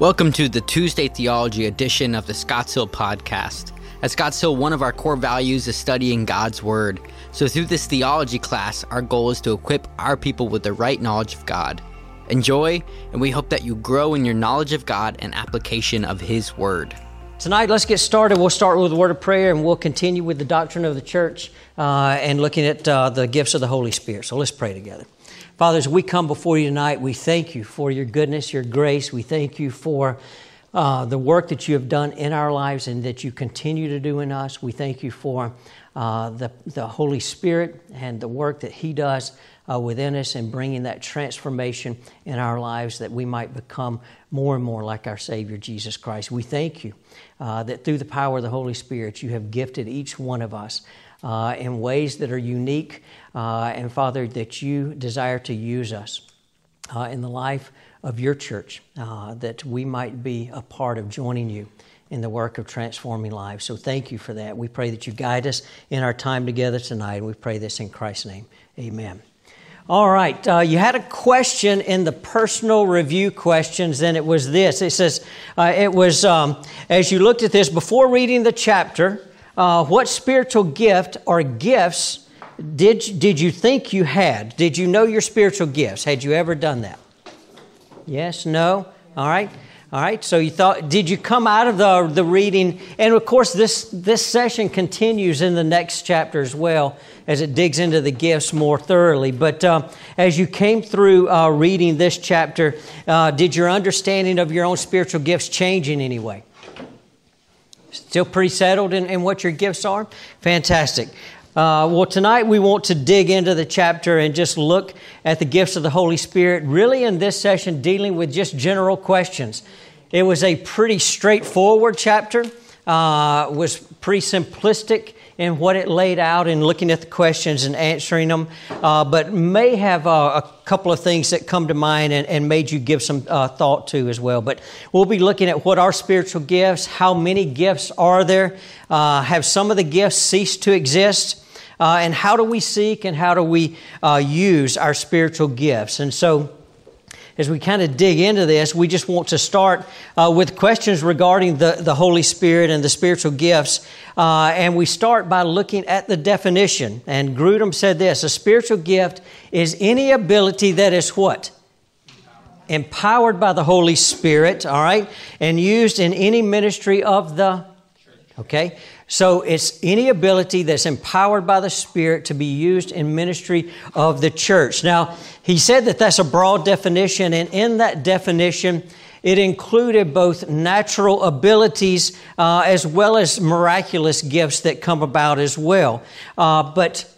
Welcome to the Tuesday Theology edition of the Scotts Hill Podcast. At Scotts Hill, one of our core values is studying God's Word. So, through this theology class, our goal is to equip our people with the right knowledge of God. Enjoy, and we hope that you grow in your knowledge of God and application of His Word. Tonight, let's get started. We'll start with a word of prayer and we'll continue with the doctrine of the church uh, and looking at uh, the gifts of the Holy Spirit. So, let's pray together. Father, as we come before you tonight, we thank you for your goodness, your grace. We thank you for uh, the work that you have done in our lives and that you continue to do in us. We thank you for uh, the, the Holy Spirit and the work that He does uh, within us and bringing that transformation in our lives that we might become more and more like our Savior Jesus Christ. We thank you uh, that through the power of the Holy Spirit, you have gifted each one of us uh, in ways that are unique, uh, and Father, that you desire to use us uh, in the life of your church, uh, that we might be a part of joining you in the work of transforming lives. So thank you for that. We pray that you guide us in our time together tonight, and we pray this in Christ's name. Amen. All right, uh, you had a question in the personal review questions, and it was this. It says, uh, it was, um, as you looked at this, before reading the chapter, uh, what spiritual gift or gifts did, did you think you had? Did you know your spiritual gifts? Had you ever done that? Yes, no? All right. All right, so you thought, did you come out of the, the reading? And of course, this, this session continues in the next chapter as well as it digs into the gifts more thoroughly. But uh, as you came through uh, reading this chapter, uh, did your understanding of your own spiritual gifts change in any way? Still pretty settled in, in what your gifts are? Fantastic. Uh, well, tonight we want to dig into the chapter and just look at the gifts of the Holy Spirit, really in this session dealing with just general questions. It was a pretty straightforward chapter, uh, was pretty simplistic in what it laid out in looking at the questions and answering them, uh, but may have uh, a couple of things that come to mind and, and made you give some uh, thought to as well. But we'll be looking at what are spiritual gifts, how many gifts are there, uh, have some of the gifts ceased to exist, uh, and how do we seek and how do we uh, use our spiritual gifts. And so, as we kind of dig into this, we just want to start uh, with questions regarding the, the Holy Spirit and the spiritual gifts. Uh, and we start by looking at the definition. And Grudem said this a spiritual gift is any ability that is what? Empowered by the Holy Spirit, all right, and used in any ministry of the Okay? So it's any ability that's empowered by the Spirit to be used in ministry of the church. Now, he said that that's a broad definition, and in that definition, it included both natural abilities uh, as well as miraculous gifts that come about as well. Uh, but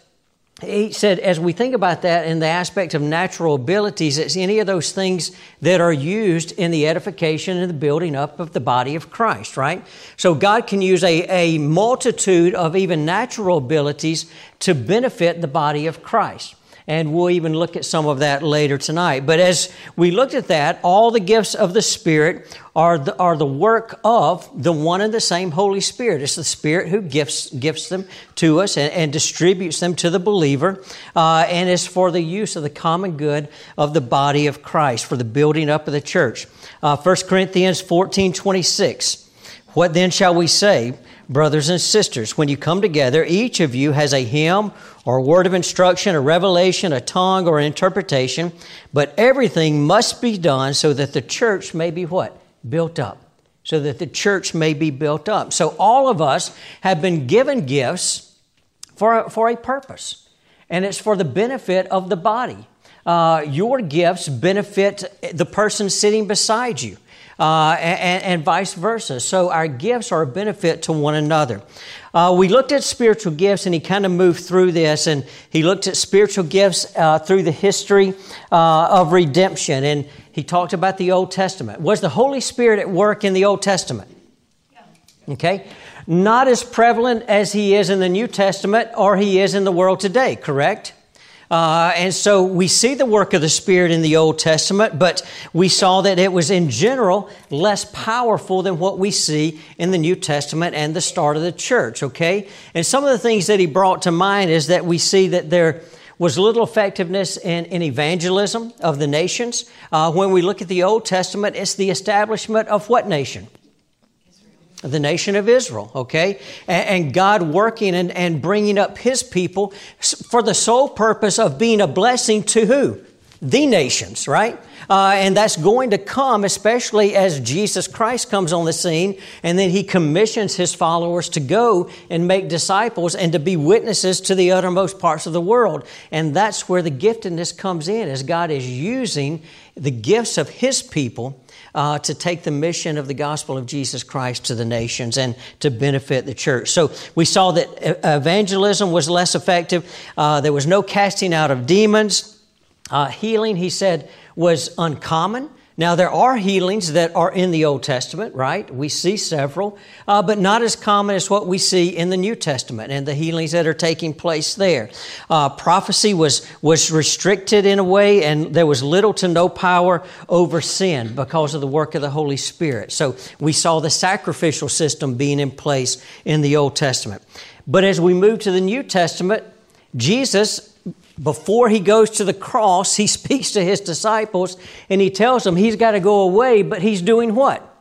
he said, as we think about that in the aspect of natural abilities, it's any of those things that are used in the edification and the building up of the body of Christ, right? So God can use a, a multitude of even natural abilities to benefit the body of Christ. And we'll even look at some of that later tonight. But as we looked at that, all the gifts of the Spirit are the, are the work of the one and the same Holy Spirit. It's the Spirit who gifts, gifts them to us and, and distributes them to the believer. Uh, and is for the use of the common good of the body of Christ, for the building up of the church. Uh, 1 Corinthians 14 26. What then shall we say? Brothers and sisters, when you come together, each of you has a hymn or a word of instruction, a revelation, a tongue, or an interpretation, but everything must be done so that the church may be what? Built up. So that the church may be built up. So all of us have been given gifts for a, for a purpose, and it's for the benefit of the body. Uh, your gifts benefit the person sitting beside you uh, and, and, vice versa. So our gifts are a benefit to one another. Uh, we looked at spiritual gifts, and he kind of moved through this, and he looked at spiritual gifts uh, through the history uh, of redemption, and he talked about the Old Testament. Was the Holy Spirit at work in the Old Testament? Okay. Not as prevalent as he is in the New Testament or he is in the world today, correct? Uh, and so we see the work of the Spirit in the Old Testament, but we saw that it was in general less powerful than what we see in the New Testament and the start of the church, okay? And some of the things that he brought to mind is that we see that there was little effectiveness in, in evangelism of the nations. Uh, when we look at the Old Testament, it's the establishment of what nation? The nation of Israel, okay? And, God working and, and bringing up His people for the sole purpose of being a blessing to who? The nations, right? Uh, and that's going to come, especially as Jesus Christ comes on the scene, and then He commissions His followers to go and make disciples and to be witnesses to the uttermost parts of the world. And that's where the giftedness comes in, as God is using the gifts of His people uh, to take the mission of the gospel of Jesus Christ to the nations and to benefit the church. So we saw that evangelism was less effective. Uh, there was no casting out of demons. Uh, healing, he said, was uncommon. Now, there are healings that are in the Old Testament, right? We see several, uh, but not as common as what we see in the New Testament and the healings that are taking place there. Uh, prophecy was, was restricted in a way, and there was little to no power over sin because of the work of the Holy Spirit. So we saw the sacrificial system being in place in the Old Testament. But as we move to the New Testament, Jesus before he goes to the cross, he speaks to his disciples and he tells them he's got to go away, but he's doing what?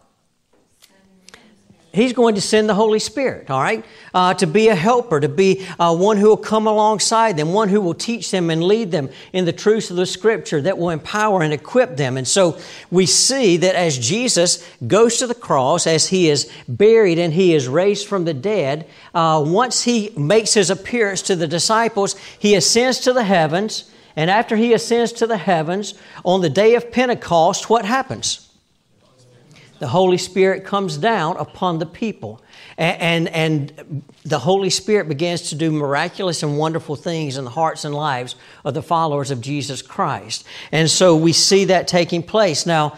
He's going to send the Holy Spirit, all right, uh, to be a helper, to be uh, one who will come alongside them, one who will teach them and lead them in the truths of the Scripture that will empower and equip them. And so we see that as Jesus goes to the cross, as he is buried and he is raised from the dead, uh, once he makes his appearance to the disciples, he ascends to the heavens. And after he ascends to the heavens, on the day of Pentecost, what happens? The Holy Spirit comes down upon the people. And, and, and, the Holy Spirit begins to do miraculous and wonderful things in the hearts and lives of the followers of Jesus Christ. And so we see that taking place. Now,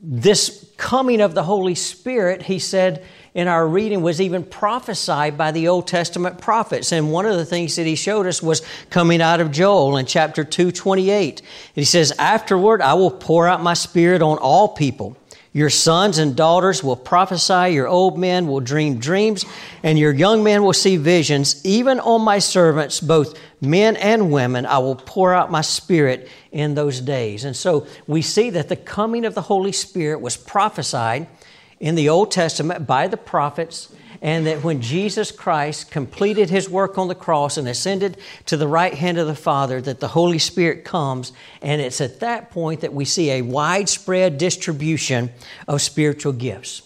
this coming of the Holy Spirit, he said in our reading, was even prophesied by the Old Testament prophets. And one of the things that he showed us was coming out of Joel in chapter 228. He says, Afterward, I will pour out my spirit on all people. Your sons and daughters will prophesy, your old men will dream dreams, and your young men will see visions. Even on my servants, both men and women, I will pour out my spirit in those days. And so we see that the coming of the Holy Spirit was prophesied in the Old Testament by the prophets and that when Jesus Christ completed his work on the cross and ascended to the right hand of the Father, that the Holy Spirit comes, and it's at that point that we see a widespread distribution of spiritual gifts.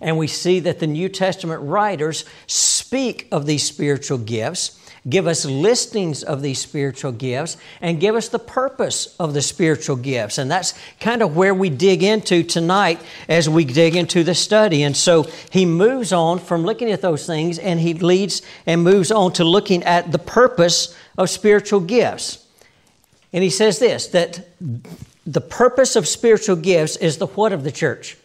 And we see that the New Testament writers speak of these spiritual gifts give us listings of these spiritual gifts, and give us the purpose of the spiritual gifts. And that's kind of where we dig into tonight as we dig into the study. And so he moves on from looking at those things and he leads and moves on to looking at the purpose of spiritual gifts. And he says this that the purpose of spiritual gifts is the what of the church?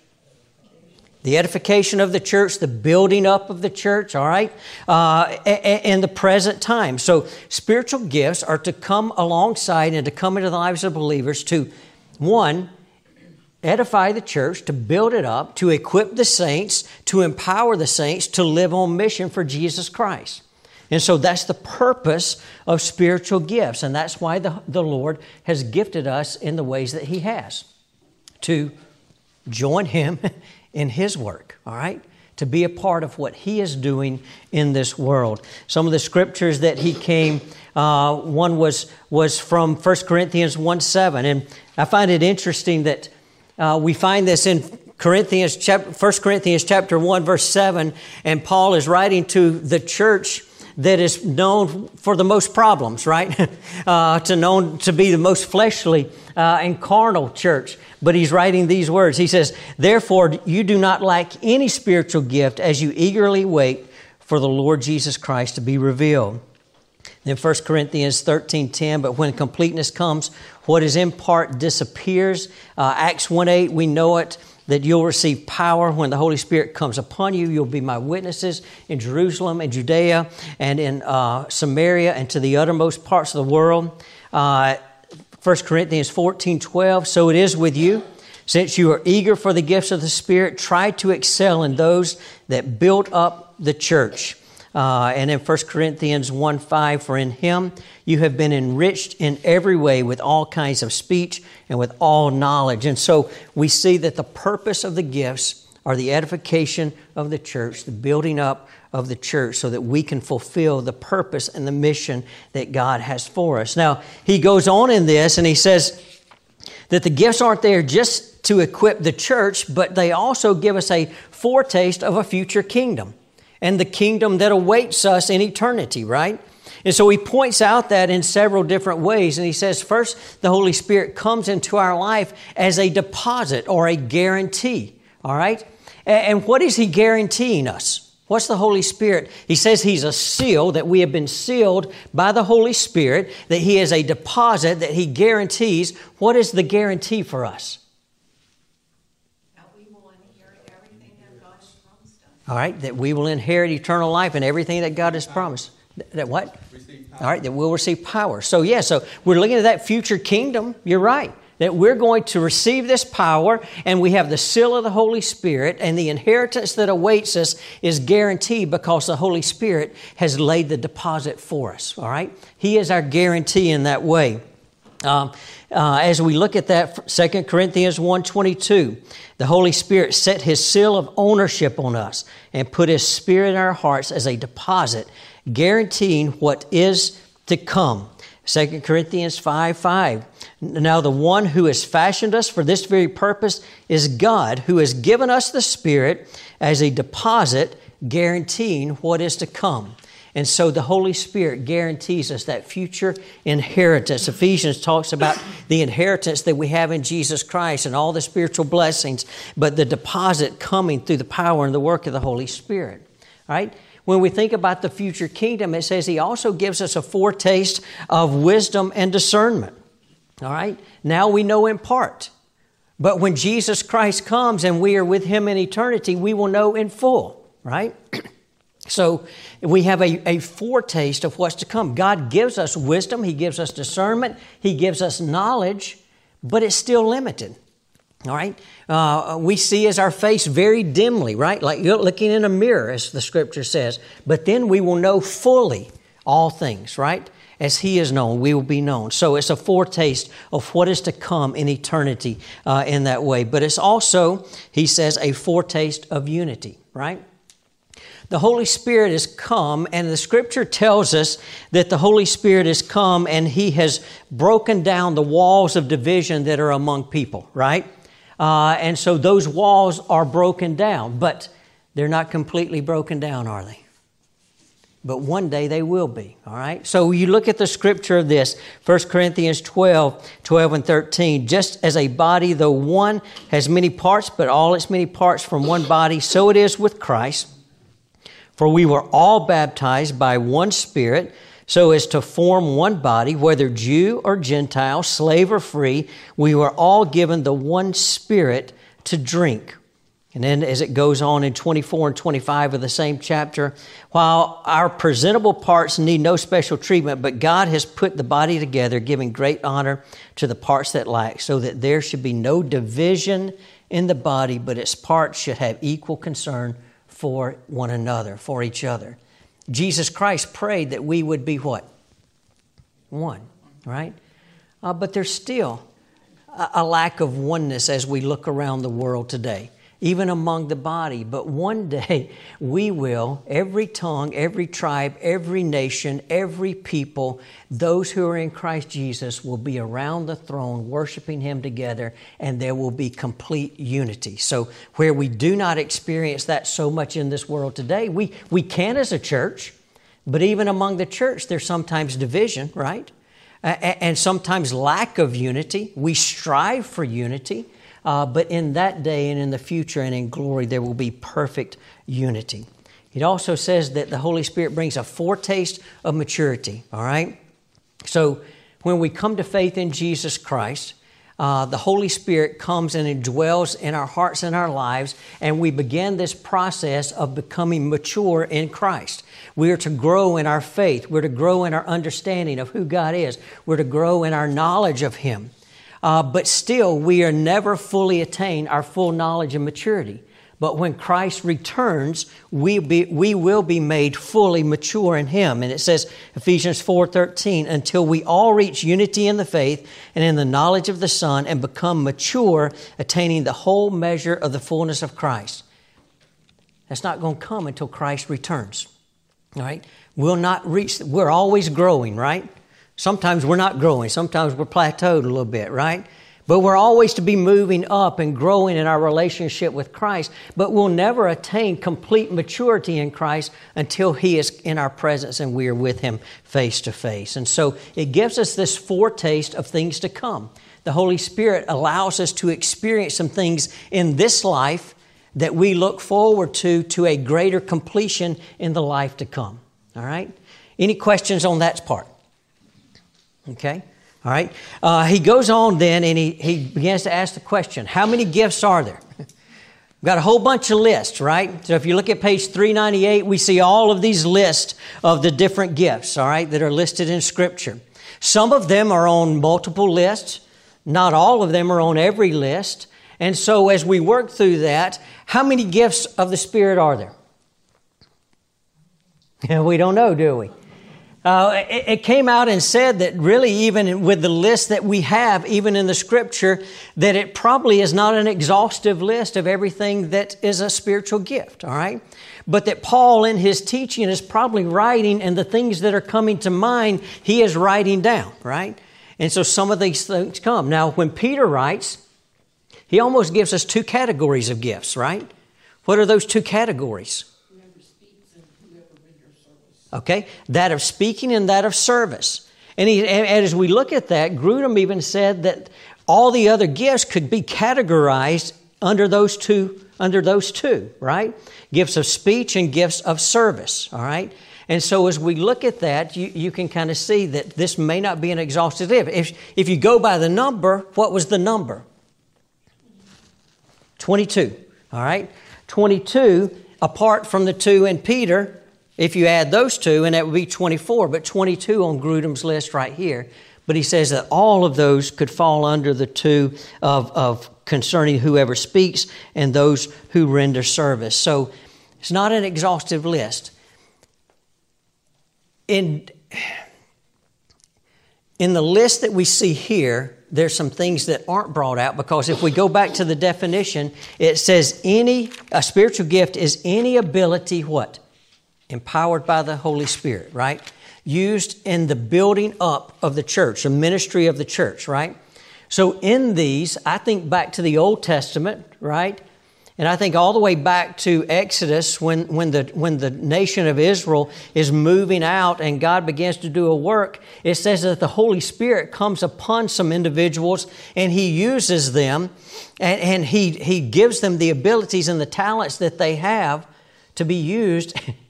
The edification of the church, the building up of the church, all right, uh, in the present time. So, spiritual gifts are to come alongside and to come into the lives of believers to, one, edify the church, to build it up, to equip the saints, to empower the saints to live on mission for Jesus Christ. And so that's the purpose of spiritual gifts, and that's why the, the Lord has gifted us in the ways that He has to join Him in His work, all right? To be a part of what He is doing in this world. Some of the scriptures that He came, uh, one was, was from 1 Corinthians 1 7. And I find it interesting that uh, we find this in Corinthians, chapter, 1 Corinthians chapter 1, verse 7, and Paul is writing to the church that is known for the most problems, right? uh, to known to be the most fleshly uh, and carnal church. But he's writing these words. He says, Therefore, you do not lack any spiritual gift as you eagerly wait for the Lord Jesus Christ to be revealed. Then 1 Corinthians 13 10, but when completeness comes, what is in part disappears. Uh, Acts 1 8, we know it that you'll receive power when the Holy Spirit comes upon you. You'll be my witnesses in Jerusalem and Judea and in uh, Samaria and to the uttermost parts of the world. Uh, 1 Corinthians 14 12. So it is with you. Since you are eager for the gifts of the Spirit, try to excel in those that build up the church. Uh, and in 1 Corinthians 1 5, for in him you have been enriched in every way with all kinds of speech and with all knowledge. And so we see that the purpose of the gifts are the edification of the church, the building up of the church, so that we can fulfill the purpose and the mission that God has for us. Now, he goes on in this and he says that the gifts aren't there just to equip the church, but they also give us a foretaste of a future kingdom and the kingdom that awaits us in eternity, right? And so he points out that in several different ways. And he says, first, the Holy Spirit comes into our life as a deposit or a guarantee, all right? And what is he guaranteeing us? What's the Holy Spirit? He says He's a seal, that we have been sealed by the Holy Spirit, that He is a deposit, that He guarantees. What is the guarantee for us? All right, that we will inherit eternal life and everything that God has promised. That what? All right, that we'll receive power. So, yeah, so we're looking at that future kingdom. You're right. That we're going to receive this power, and we have the seal of the Holy Spirit, and the inheritance that awaits us is guaranteed because the Holy Spirit has laid the deposit for us. All right? He is our guarantee in that way. Um, uh, as we look at that 2 corinthians 1.22 the holy spirit set his seal of ownership on us and put his spirit in our hearts as a deposit guaranteeing what is to come. 2 corinthians 5 5 now the one who has fashioned us for this very purpose is god who has given us the spirit as a deposit guaranteeing what is to come and so the Holy Spirit guarantees us that future inheritance. Ephesians talks about the inheritance that we have in Jesus Christ and all the spiritual blessings, but the deposit coming through the power and the work of the Holy Spirit. Right? When we think about the future kingdom, it says He also gives us a foretaste of wisdom and discernment. All right? Now we know in part. But when Jesus Christ comes and we are with Him in eternity, we will know in full, right? So we have a, a foretaste of what's to come. God gives us wisdom, He gives us discernment, He gives us knowledge, but it's still limited. All right? Uh, we see as our face very dimly, right? Like you're looking in a mirror, as the scripture says. But then we will know fully all things, right? As He is known, we will be known. So it's a foretaste of what is to come in eternity uh, in that way. But it's also, He says, a foretaste of unity, right? The Holy Spirit has come, and the scripture tells us that the Holy Spirit has come and He has broken down the walls of division that are among people, right? Uh, and so those walls are broken down, but they're not completely broken down, are they? But one day they will be, all right? So you look at the scripture of this, 1 Corinthians 12, 12 and 13. Just as a body, though one has many parts, but all its many parts from one body, so it is with Christ. For we were all baptized by one Spirit, so as to form one body, whether Jew or Gentile, slave or free, we were all given the one Spirit to drink. And then, as it goes on in 24 and 25 of the same chapter, while our presentable parts need no special treatment, but God has put the body together, giving great honor to the parts that lack, so that there should be no division in the body, but its parts should have equal concern for one another, for each other. Jesus Christ prayed that we would be what? One, right? Uh, but there's still a, a lack of oneness as we look around the world today even among the body. But one day we will, every tongue, every tribe, every nation, every people, those who are in Christ Jesus will be around the throne worshiping Him together, and there will be complete unity. So, where we do not experience that so much in this world today, we, we can as a church, but even among the church, there's sometimes division, right? and sometimes lack of unity. We strive for unity. Uh, but in that day and in the future and in glory, there will be perfect unity. It also says that the Holy Spirit brings a foretaste of maturity, all right? So when we come to faith in Jesus Christ, uh, the Holy Spirit comes and indwells in our hearts and our lives, and we begin this process of becoming mature in Christ. We are to grow in our faith. We're to grow in our understanding of who God is. We're to grow in our knowledge of Him. Uh, but still, we are never fully attain our full knowledge and maturity But when Christ returns, we, be, we will be made fully mature in Him. And it says, Ephesians 4.13, until we all reach unity in the faith and in the knowledge of the Son and become mature, attaining the whole measure of the fullness of Christ. That's not going to come until Christ returns. All right? We'll not reach, we're always growing, right? Sometimes we're not growing. Sometimes we're plateaued a little bit, right? But we're always to be moving up and growing in our relationship with Christ. But we'll never attain complete maturity in Christ until He is in our presence and we are with Him face to face. And so it gives us this foretaste of things to come. The Holy Spirit allows us to experience some things in this life that we look forward to to a greater completion in the life to come. All right? Any questions on that part? Okay? All right. Uh, he goes on then and he, he begins to ask the question How many gifts are there? We've got a whole bunch of lists, right? So if you look at page 398, we see all of these lists of the different gifts, all right, that are listed in Scripture. Some of them are on multiple lists, not all of them are on every list. And so as we work through that, how many gifts of the Spirit are there? we don't know, do we? Uh, it, it, came out and said that really, even with the list that we have, even in the scripture, that it probably is not an exhaustive list of everything that is a spiritual gift, all right? But that Paul, in his teaching, is probably writing, and the things that are coming to mind, he is writing down, right? And so some of these things come. Now, when Peter writes, he almost gives us two categories of gifts, right? What are those two categories? Okay? That of speaking and that of service. And, he, and as we look at that, Grudem even said that all the other gifts could be categorized under those two, under those two, right? Gifts of speech and gifts of service, all right? And so as we look at that, you, you can kind of see that this may not be an exhaustive. If, if you go by the number, what was the number? 22, all right? 22, apart from the two in Peter, if you add those two, and that would be 24, but 22 on Grudem's list right here. But he says that all of those could fall under the two of, of concerning whoever speaks and those who render service. So it's not an exhaustive list. In, in the list that we see here, there's some things that aren't brought out because if we go back to the definition, it says any a spiritual gift is any ability what empowered by the Holy Spirit, right? Used in the building up of the church, the ministry of the church, right? So in these, I think back to the Old Testament, right? And I think all the way back to Exodus when, when, the, when the nation of Israel is moving out and God begins to do a work, it says that the Holy Spirit comes upon some individuals and He uses them and, and he, he gives them the abilities and the talents that they have to be used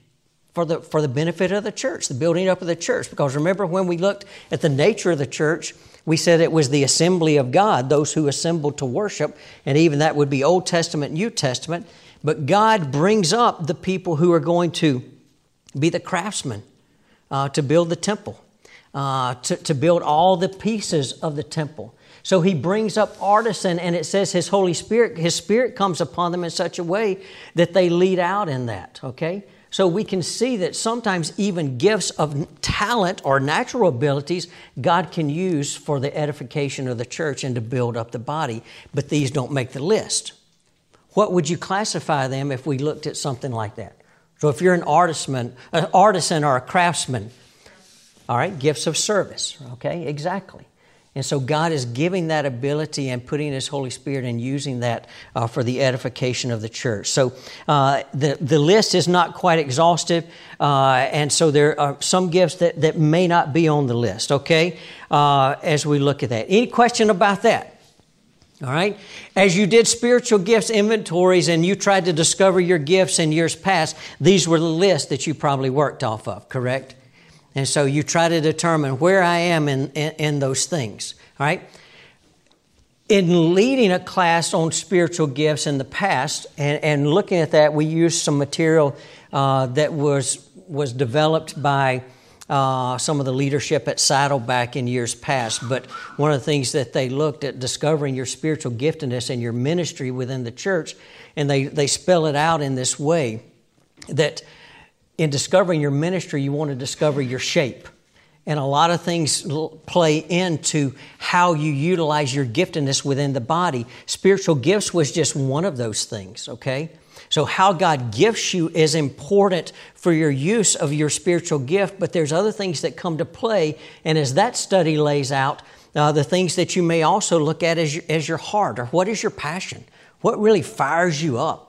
for the, for the benefit of the church, the building up of the church. Because remember, when we looked at the nature of the church, we said it was the assembly of God, those who assembled to worship, and even that would be Old Testament, New Testament. But God brings up the people who are going to be the craftsmen uh, to build the temple, uh, to, to build all the pieces of the temple. So he brings up artisan, and it says his Holy Spirit, his Spirit comes upon them in such a way that they lead out in that, okay? So we can see that sometimes even gifts of talent or natural abilities God can use for the edification of the church and to build up the body, but these don't make the list. What would you classify them if we looked at something like that? So if you're an artisan, an artisan or a craftsman, all right, gifts of service, okay, exactly. And so God is giving that ability and putting His Holy Spirit and using that uh, for the edification of the church. So uh, the, the list is not quite exhaustive, uh, and so there are some gifts that, that may not be on the list, okay, uh, as we look at that. Any question about that? All right? As you did spiritual gifts inventories and you tried to discover your gifts in years past, these were the lists that you probably worked off of, correct? And so you try to determine where I am in, in, in those things, all right? In leading a class on spiritual gifts in the past and, and looking at that, we used some material uh, that was, was developed by uh, some of the leadership at Saddleback in years past, but one of the things that they looked at discovering your spiritual giftedness and your ministry within the church, and they, they spell it out in this way that in discovering your ministry, you want to discover your shape. And a lot of things play into how you utilize your giftedness within the body. Spiritual gifts was just one of those things, okay? So, how God gifts you is important for your use of your spiritual gift, but there's other things that come to play. And as that study lays out, uh, the things that you may also look at as your, as your heart, or what is your passion? What really fires you up?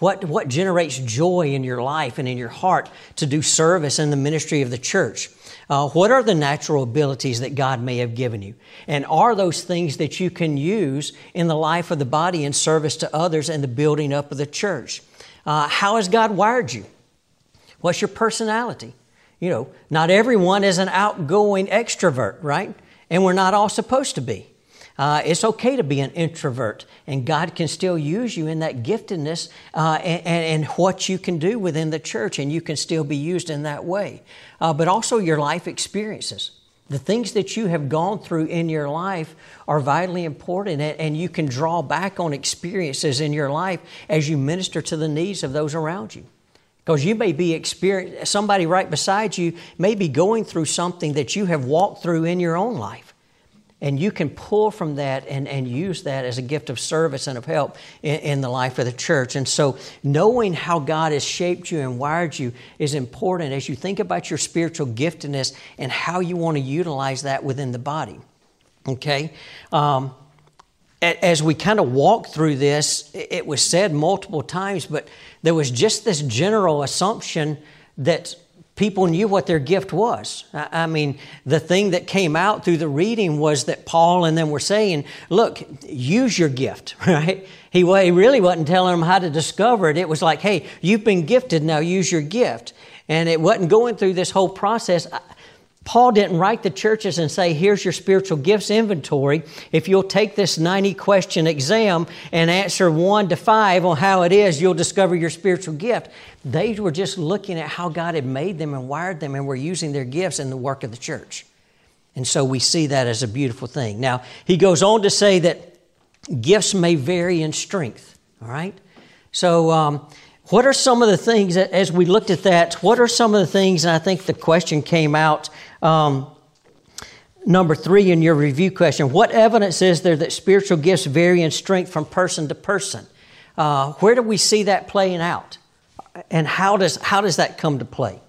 What, what generates joy in your life and in your heart to do service in the ministry of the church? Uh, what are the natural abilities that God may have given you? And are those things that you can use in the life of the body in service to others and the building up of the church? Uh, how has God wired you? What's your personality? You know, not everyone is an outgoing extrovert, right? And we're not all supposed to be. Uh, it's okay to be an introvert, and God can still use you in that giftedness uh, and, and, what you can do within the church, and you can still be used in that way. Uh, but also your life experiences. The things that you have gone through in your life are vitally important, and, and you can draw back on experiences in your life as you minister to the needs of those around you. Because you may be experiencing, somebody right beside you may be going through something that you have walked through in your own life. And you can pull from that and, and use that as a gift of service and of help in, in, the life of the church. And so, knowing how God has shaped you and wired you is important as you think about your spiritual giftedness and how you want to utilize that within the body. Okay? Um, as we kind of walk through this, it was said multiple times, but there was just this general assumption that people knew what their gift was. I mean, the thing that came out through the reading was that Paul and them were saying, look, use your gift, right? He, he really wasn't telling them how to discover it. It was like, hey, you've been gifted, now use your gift. And it wasn't going through this whole process. Paul didn't write the churches and say, here's your spiritual gifts inventory. If you'll take this 90 question exam and answer one to five on how it is, you'll discover your spiritual gift. They were just looking at how God had made them and wired them and were using their gifts in the work of the church. And so we see that as a beautiful thing. Now, he goes on to say that gifts may vary in strength, all right? So, um, what are some of the things that, as we looked at that, what are some of the things, and I think the question came out um, number three in your review question what evidence is there that spiritual gifts vary in strength from person to person? Uh, where do we see that playing out? And how does, how does that come to play?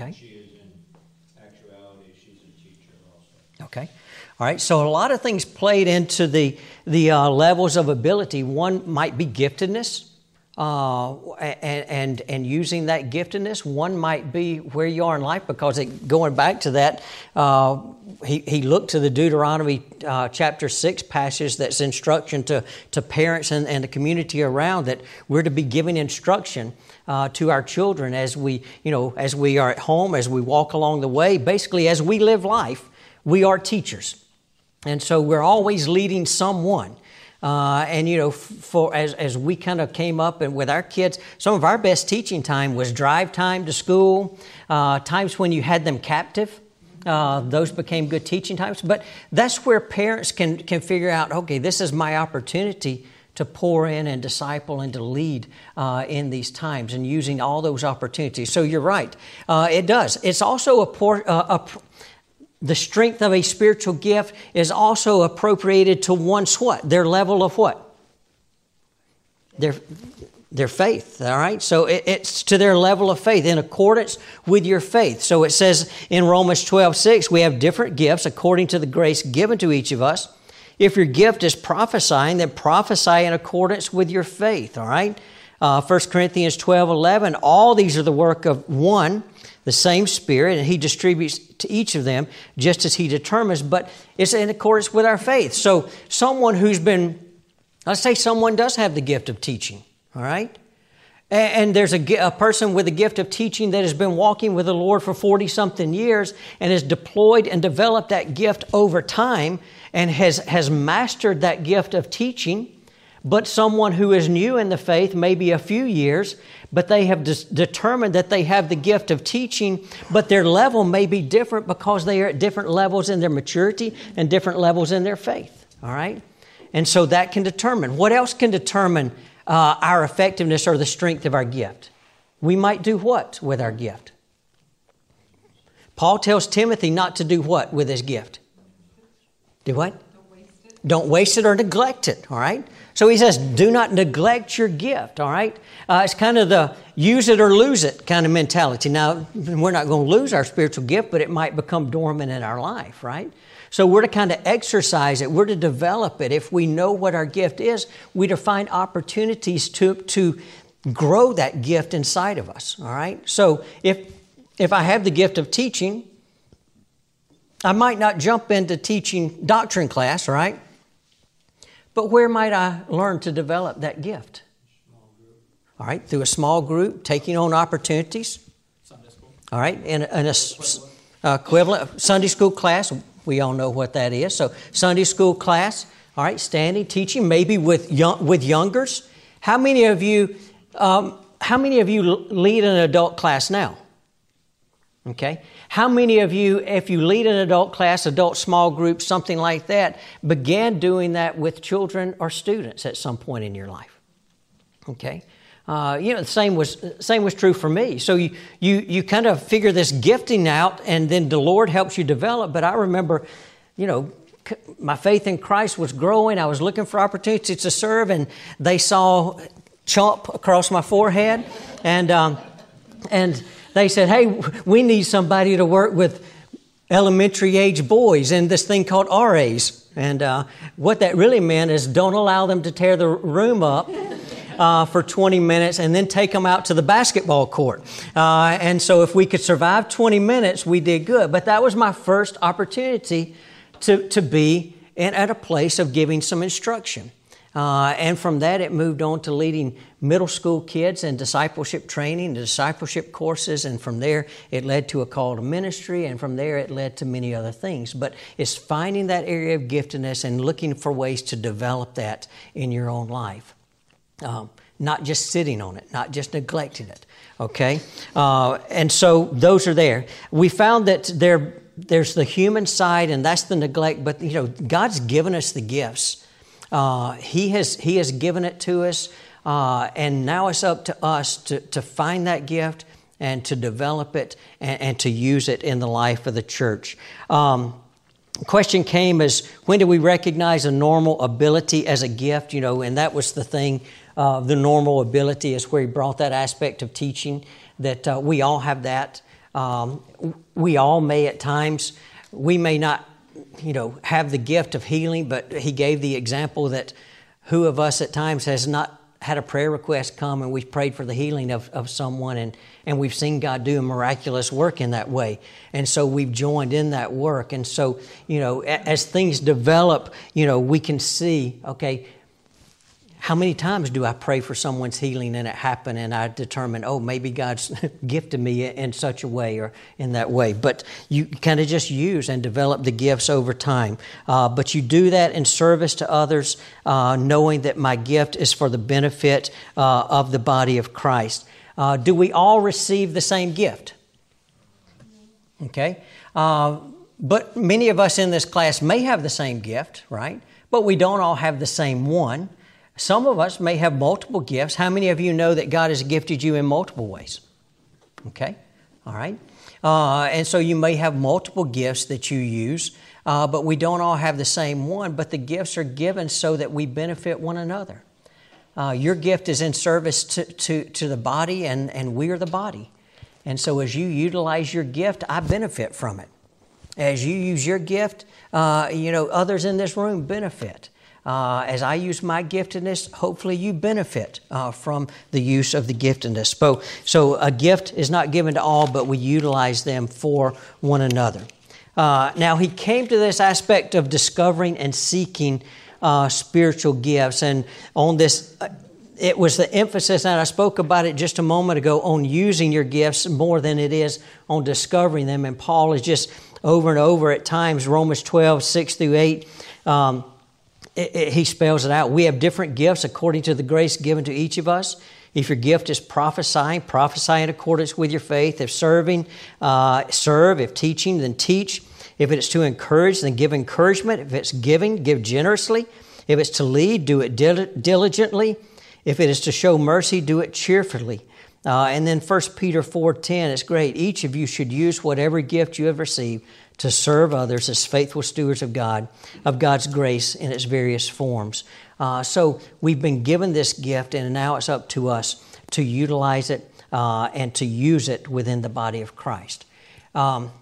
Okay. She is in actuality, she's a teacher also. Okay. All right. So a lot of things played into the the uh, levels of ability. One might be giftedness. Uh, and, and, and using that giftedness, one might be where you are in life because it, going back to that, uh, he, he looked to the Deuteronomy uh, chapter 6 passage that's instruction to, to parents and, and the community around that we're to be giving instruction uh, to our children as we, you know, as we are at home, as we walk along the way. Basically, as we live life, we are teachers. And so we're always leading someone. Uh, and you know, for as, as we kind of came up and with our kids, some of our best teaching time was drive time to school, uh, times when you had them captive. Uh, those became good teaching times. But that's where parents can can figure out, okay, this is my opportunity to pour in and disciple and to lead uh, in these times and using all those opportunities. So you're right. Uh, it does. It's also a, por- uh, a, the strength of a spiritual gift is also appropriated to one's what? Their level of what? Their, their faith, all right? So it, it's to their level of faith in accordance with your faith. So it says in Romans 12, 6, we have different gifts according to the grace given to each of us. If your gift is prophesying, then prophesy in accordance with your faith, all right? Uh, 1 Corinthians 12 11, all these are the work of one, the same Spirit, and He distributes to each of them just as He determines, but it's in accordance with our faith. So, someone who's been, let's say someone does have the gift of teaching, all right? And there's a, a, person with a gift of teaching that has been walking with the Lord for 40 something years and has deployed and developed that gift over time and has, has mastered that gift of teaching. But someone who is new in the faith, maybe a few years, but they have determined that they have the gift of teaching, but their level may be different because they are at different levels in their maturity and different levels in their faith. All right? And so that can determine. What else can determine uh, our effectiveness or the strength of our gift. We might do what with our gift? Paul tells Timothy not to do what with his gift? Do what? Don't waste it, or neglect it, all right? So he says, do not neglect your gift, all right? Uh, it's kind of the use it or lose it kind of mentality. Now, we're not going to lose our spiritual gift, but it might become dormant in our life, right? So we're to kind of exercise it, we're to develop it. If we know what our gift is, we to find opportunities to, to grow that gift inside of us. All right? So if if I have the gift of teaching, I might not jump into teaching doctrine class, right? But where might I learn to develop that gift? All right, through a small group, taking on opportunities. Sunday school. All right, in, in a uh, equivalent Sunday school class, we all know what that is. So, Sunday school class, all right, standing, teaching, maybe with young, with youngers. How many of you, um, how many of you lead an adult class now? Okay. How many of you, if you lead an adult class, adult small group, something like that, began doing that with children or students at some point in your life? Okay. Uh, you know, the same was same was true for me. So you you you kind of figure this gifting out, and then the Lord helps you develop. But I remember, you know, my faith in Christ was growing. I was looking for opportunities to serve, and they saw chomp across my forehead, and um, and they said, "Hey, we need somebody to work with elementary age boys in this thing called RAs." And uh, what that really meant is, don't allow them to tear the room up uh, for 20 minutes and then take them out to the basketball court. Uh, and so if we could survive 20 minutes, we did good. But that was my first opportunity to, to be in, at a place of giving some instruction. Uh, and from that, it moved on to leading middle school kids and discipleship training, discipleship courses, and from there, it led to a call to ministry, and from there, it led to many other things. But it's finding that area of giftedness and looking for ways to develop that in your own life. Um, not just sitting on it, not just neglecting it. Okay? Uh, and so those are there. We found that there, there's the human side, and that's the neglect, but you know, God's given us the gifts. Uh, he, has, he has given it to us, uh, and now it's up to us to, to find that gift and to develop it and, and to use it in the life of the church. Um, question came as when do we recognize a normal ability as a gift you know and that was the thing uh, the normal ability is where he brought that aspect of teaching that uh, we all have that. Um, we all may at times, we may not, you know, have the gift of healing, but he gave the example that who of us at times has not had a prayer request come and we've prayed for the healing of, of someone and, and we've seen God do a miraculous work in that way. And so we've joined in that work. And so, you know, as things develop, you know, we can see, okay, how many times do I pray for someone's healing and it happen and I determine, oh, maybe God's gifted me in such a way or in that way? But you kind of just use and develop the gifts over time. Uh, but you do that in service to others, uh, knowing that my gift is for the benefit uh, of the body of Christ. Uh, do we all receive the same gift? Okay. Uh, but many of us in this class may have the same gift, right? But we don't all have the same one. Some of us may have multiple gifts. How many of you know that God has gifted you in multiple ways? Okay, all right. Uh, and so you may have multiple gifts that you use, uh, but we don't all have the same one. But the gifts are given so that we benefit one another. Uh, your gift is in service to, to, to the body, and, and we are the body. And so as you utilize your gift, I benefit from it. As you use your gift, uh, you know, others in this room benefit. Uh, as I use my giftedness, hopefully you benefit uh, from the use of the giftedness. So, so a gift is not given to all, but we utilize them for one another. Uh, now, he came to this aspect of discovering and seeking uh, spiritual gifts. And on this, uh, it was the emphasis, and I spoke about it just a moment ago, on using your gifts more than it is on discovering them. And Paul is just over and over at times, Romans 12, 6 through 8. Um, it, it, he spells it out. We have different gifts according to the grace given to each of us. If your gift is prophesying, prophesy in accordance with your faith. If serving, uh, serve. If teaching, then teach. If it's to encourage, then give encouragement. If it's giving, give generously. If it's to lead, do it diligently. If it is to show mercy, do it cheerfully. Uh, and then 1 Peter 4.10 is great. Each of you should use whatever gift you have received to serve others as faithful stewards of God, of God's grace in its various forms. Uh, so we've been given this gift, and now it's up to us to utilize it uh, and to use it within the body of Christ. Um,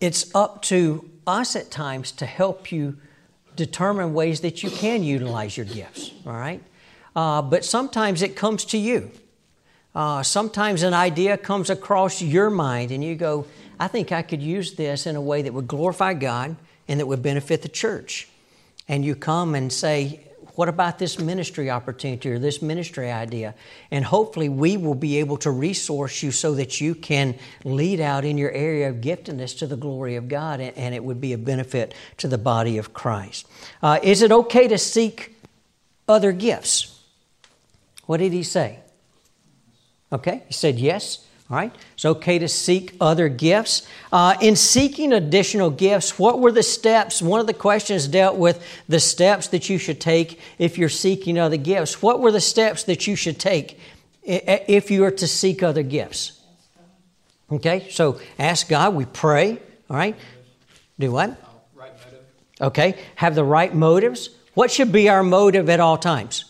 it's up to us at times to help you determine ways that you can utilize your gifts, all right? Uh, but sometimes it comes to you. Uh, sometimes an idea comes across your mind and you go, I think I could use this in a way that would glorify God and that would benefit the church. And you come and say, what about this ministry opportunity or this ministry idea? And hopefully, we will be able to resource you so that you can lead out in your area of giftedness to the glory of God, and it would be a benefit to the body of Christ. Uh, is it okay to seek other gifts? What did he say? Okay, he said yes. All right, it's okay to seek other gifts. Uh, in seeking additional gifts, what were the steps? One of the questions dealt with the steps that you should take if you're seeking other gifts. What were the steps that you should take if you are to seek other gifts? Okay, so ask God, we pray, all right? Do what? Right motive. Okay, have the right motives. What should be our motive at all times?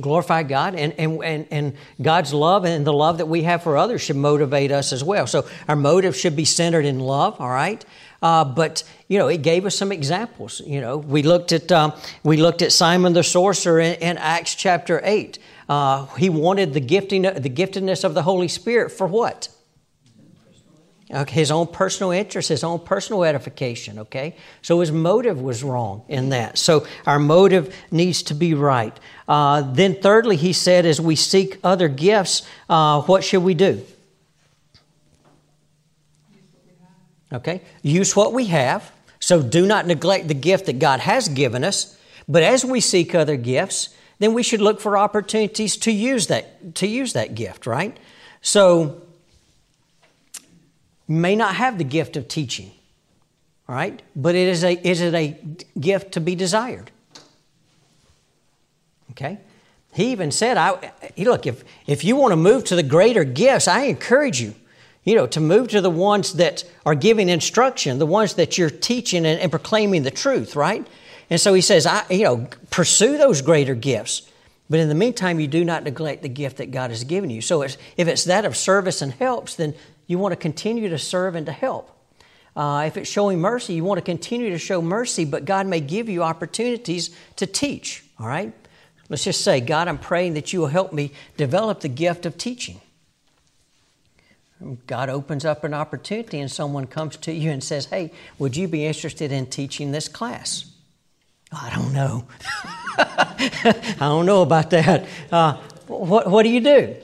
Glorify God, and, and, and, and God's love and the love that we have for others should motivate us as well. So our motive should be centered in love, all right? Uh, but you know, it gave us some examples. You know, we looked at um, we looked at Simon the sorcerer in, in Acts chapter eight. Uh, he wanted the gifting, the giftedness of the Holy Spirit for what? Okay, his own personal interest, his own personal edification, okay? So his motive was wrong in that. So our motive needs to be right. Uh, then, thirdly, he said, as we seek other gifts, uh, what should we do? Okay, use what we have. So do not neglect the gift that God has given us. But as we seek other gifts, then we should look for opportunities to use that to use that gift, right? So may not have the gift of teaching, all right? But it is a, is it a gift to be desired? Okay? He even said, I, look, if, if you want to move to the greater gifts, I encourage you, you know, to move to the ones that are giving instruction, the ones that you're teaching and, and proclaiming the truth, right? And so he says, I, you know, pursue those greater gifts. But in the meantime, you do not neglect the gift that God has given you. So if it's that of service and helps, then you want to continue to serve and to help. Uh, if it's showing mercy, you want to continue to show mercy, but God may give you opportunities to teach, all right? Let's just say, God, I'm praying that you will help me develop the gift of teaching. God opens up an opportunity and someone comes to you and says, Hey, would you be interested in teaching this class? I don't know. I don't know about that. Uh, what, what do you do?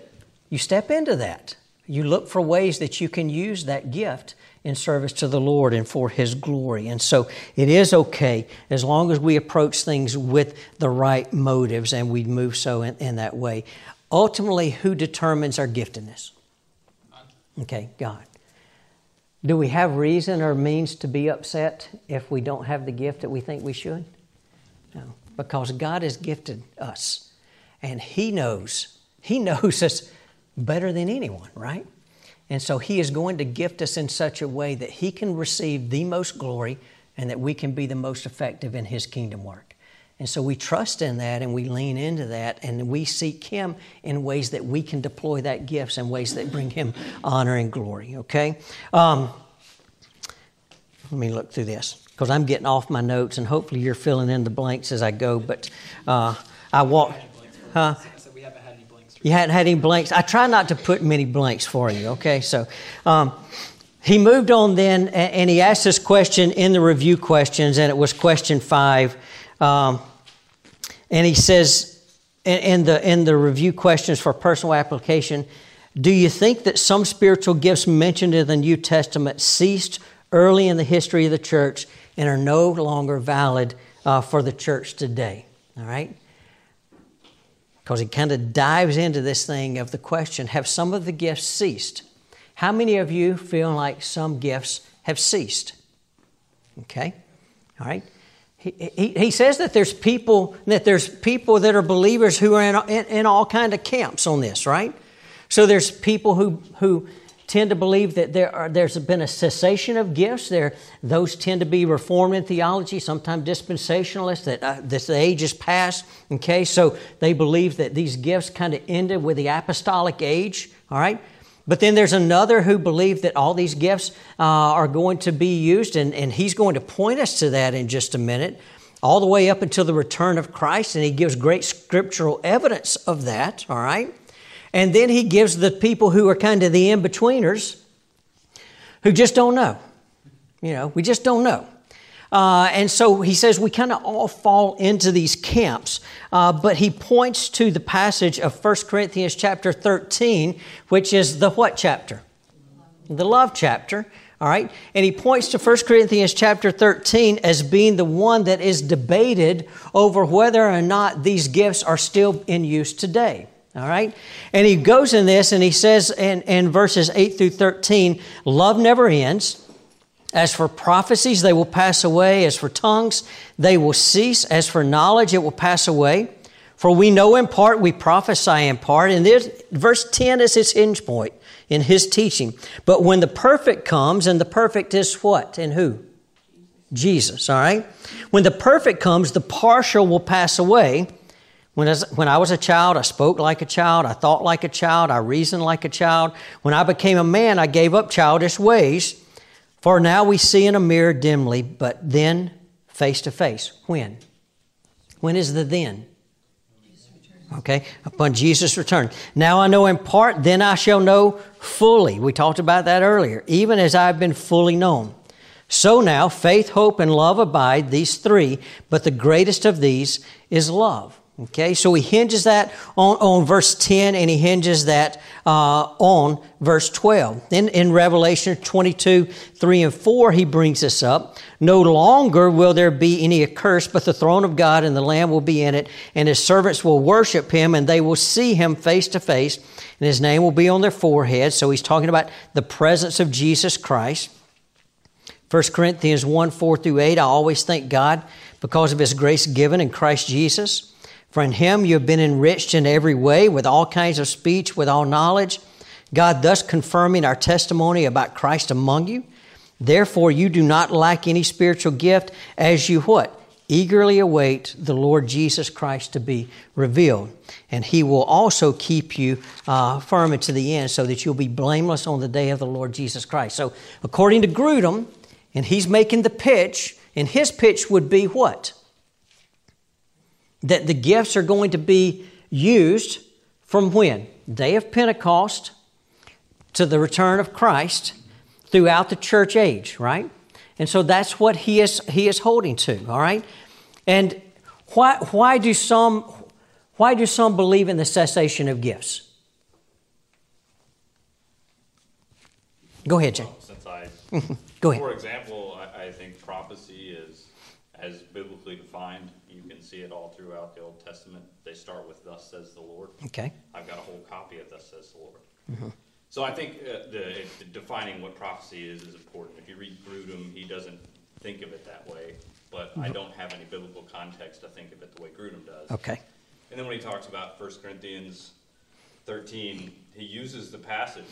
You step into that. You look for ways that you can use that gift in service to the Lord and for His glory. And so it is okay as long as we approach things with the right motives and we move so in, in that way. Ultimately, who determines our giftedness? Okay, God. Do we have reason or means to be upset if we don't have the gift that we think we should? No, because God has gifted us and He knows. He knows us better than anyone, right? And so He is going to gift us in such a way that He can receive the most glory and that we can be the most effective in His kingdom work. And so we trust in that and we lean into that and we seek Him in ways that we can deploy that gifts in ways that bring Him honor and glory, okay? Um, let me look through this because I'm getting off my notes and hopefully you're filling in the blanks as I go. But uh, I walk. Huh? You hadn't had any blanks. I try not to put many blanks for you, okay? So um, he moved on then and he asked this question in the review questions, and it was question five. Um, and he says in, the, in the review questions for personal application, do you think that some spiritual gifts mentioned in the New Testament ceased early in the history of the church and are no longer valid uh, for the church today? All right? Because he kind of dives into this thing of the question have some of the gifts ceased? How many of you feel like some gifts have ceased? Okay? All right? He, he, he says that there's people that there's people that are believers who are in, in, in all kind of camps on this, right? So there's people who who tend to believe that there are, there's been a cessation of gifts. There, those tend to be reformed in theology, sometimes dispensationalists. That uh, this age is past. Okay, so they believe that these gifts kind of ended with the apostolic age. All right, but then there's another who believe that all these gifts uh, are going to be used, and, and he's going to point us to that in just a minute, all the way up until the return of Christ, and he gives great scriptural evidence of that, all right? And then he gives the people who are kind of the in betweeners who just don't know. You know, we just don't know. Uh, and so he says we kind of all fall into these camps. Uh, but he points to the passage of 1 Corinthians chapter 13, which is the what chapter? The love chapter. All right. And he points to 1 Corinthians chapter 13 as being the one that is debated over whether or not these gifts are still in use today. All right. And he goes in this and he says in, in verses 8 through 13, love never ends. As for prophecies, they will pass away. As for tongues, they will cease. As for knowledge, it will pass away. For we know in part, we prophesy in part. And this, verse 10 is his hinge point in his teaching. But when the perfect comes, and the perfect is what? And who? Jesus, all right? When the perfect comes, the partial will pass away. When, as, when I was a child, I spoke like a child, I thought like a child, I reasoned like a child. When I became a man, I gave up childish ways. For now we see in a mirror dimly, but then face to face. When? When is the then? Okay, upon Jesus' return. Now I know in part, then I shall know fully. We talked about that earlier, even as I've been fully known. So now, faith, hope, and love abide, these three, but the greatest of these is love. Okay, so he hinges that on, on verse 10 and he hinges that uh, on verse 12. Then in Revelation 22, 3 and 4, he brings this up. No longer will there be any curse, but the throne of God and the Lamb will be in it, and his servants will worship him, and they will see him face to face, and his name will be on their forehead. So he's talking about the presence of Jesus Christ. 1 Corinthians 1 4 through 8, I always thank God because of his grace given in Christ Jesus. For in him you have been enriched in every way with all kinds of speech, with all knowledge, God thus confirming our testimony about Christ among you. Therefore, you do not lack any spiritual gift as you what? Eagerly await the Lord Jesus Christ to be revealed. And he will also keep you uh, firm unto the end so that you'll be blameless on the day of the Lord Jesus Christ. So, according to Grudem, and he's making the pitch, and his pitch would be what? That the gifts are going to be used from when? Day of Pentecost to the return of Christ throughout the church age, right? And so that's what he is, he is holding to, all right? And why, why, do some, why do some believe in the cessation of gifts? Go ahead, Jay. Well, since I, Go ahead. For example, I, I think prophecy is, as biblically defined, see it all throughout the Old Testament. They start with "Thus says the Lord." Okay. I've got a whole copy of "Thus says the Lord." Mm-hmm. So I think uh, the, the, defining what prophecy is is important. If you read Grudem, he doesn't think of it that way, but mm-hmm. I don't have any biblical context to think of it the way Grudem does. Okay. And then when he talks about 1 Corinthians 13, he uses the passage,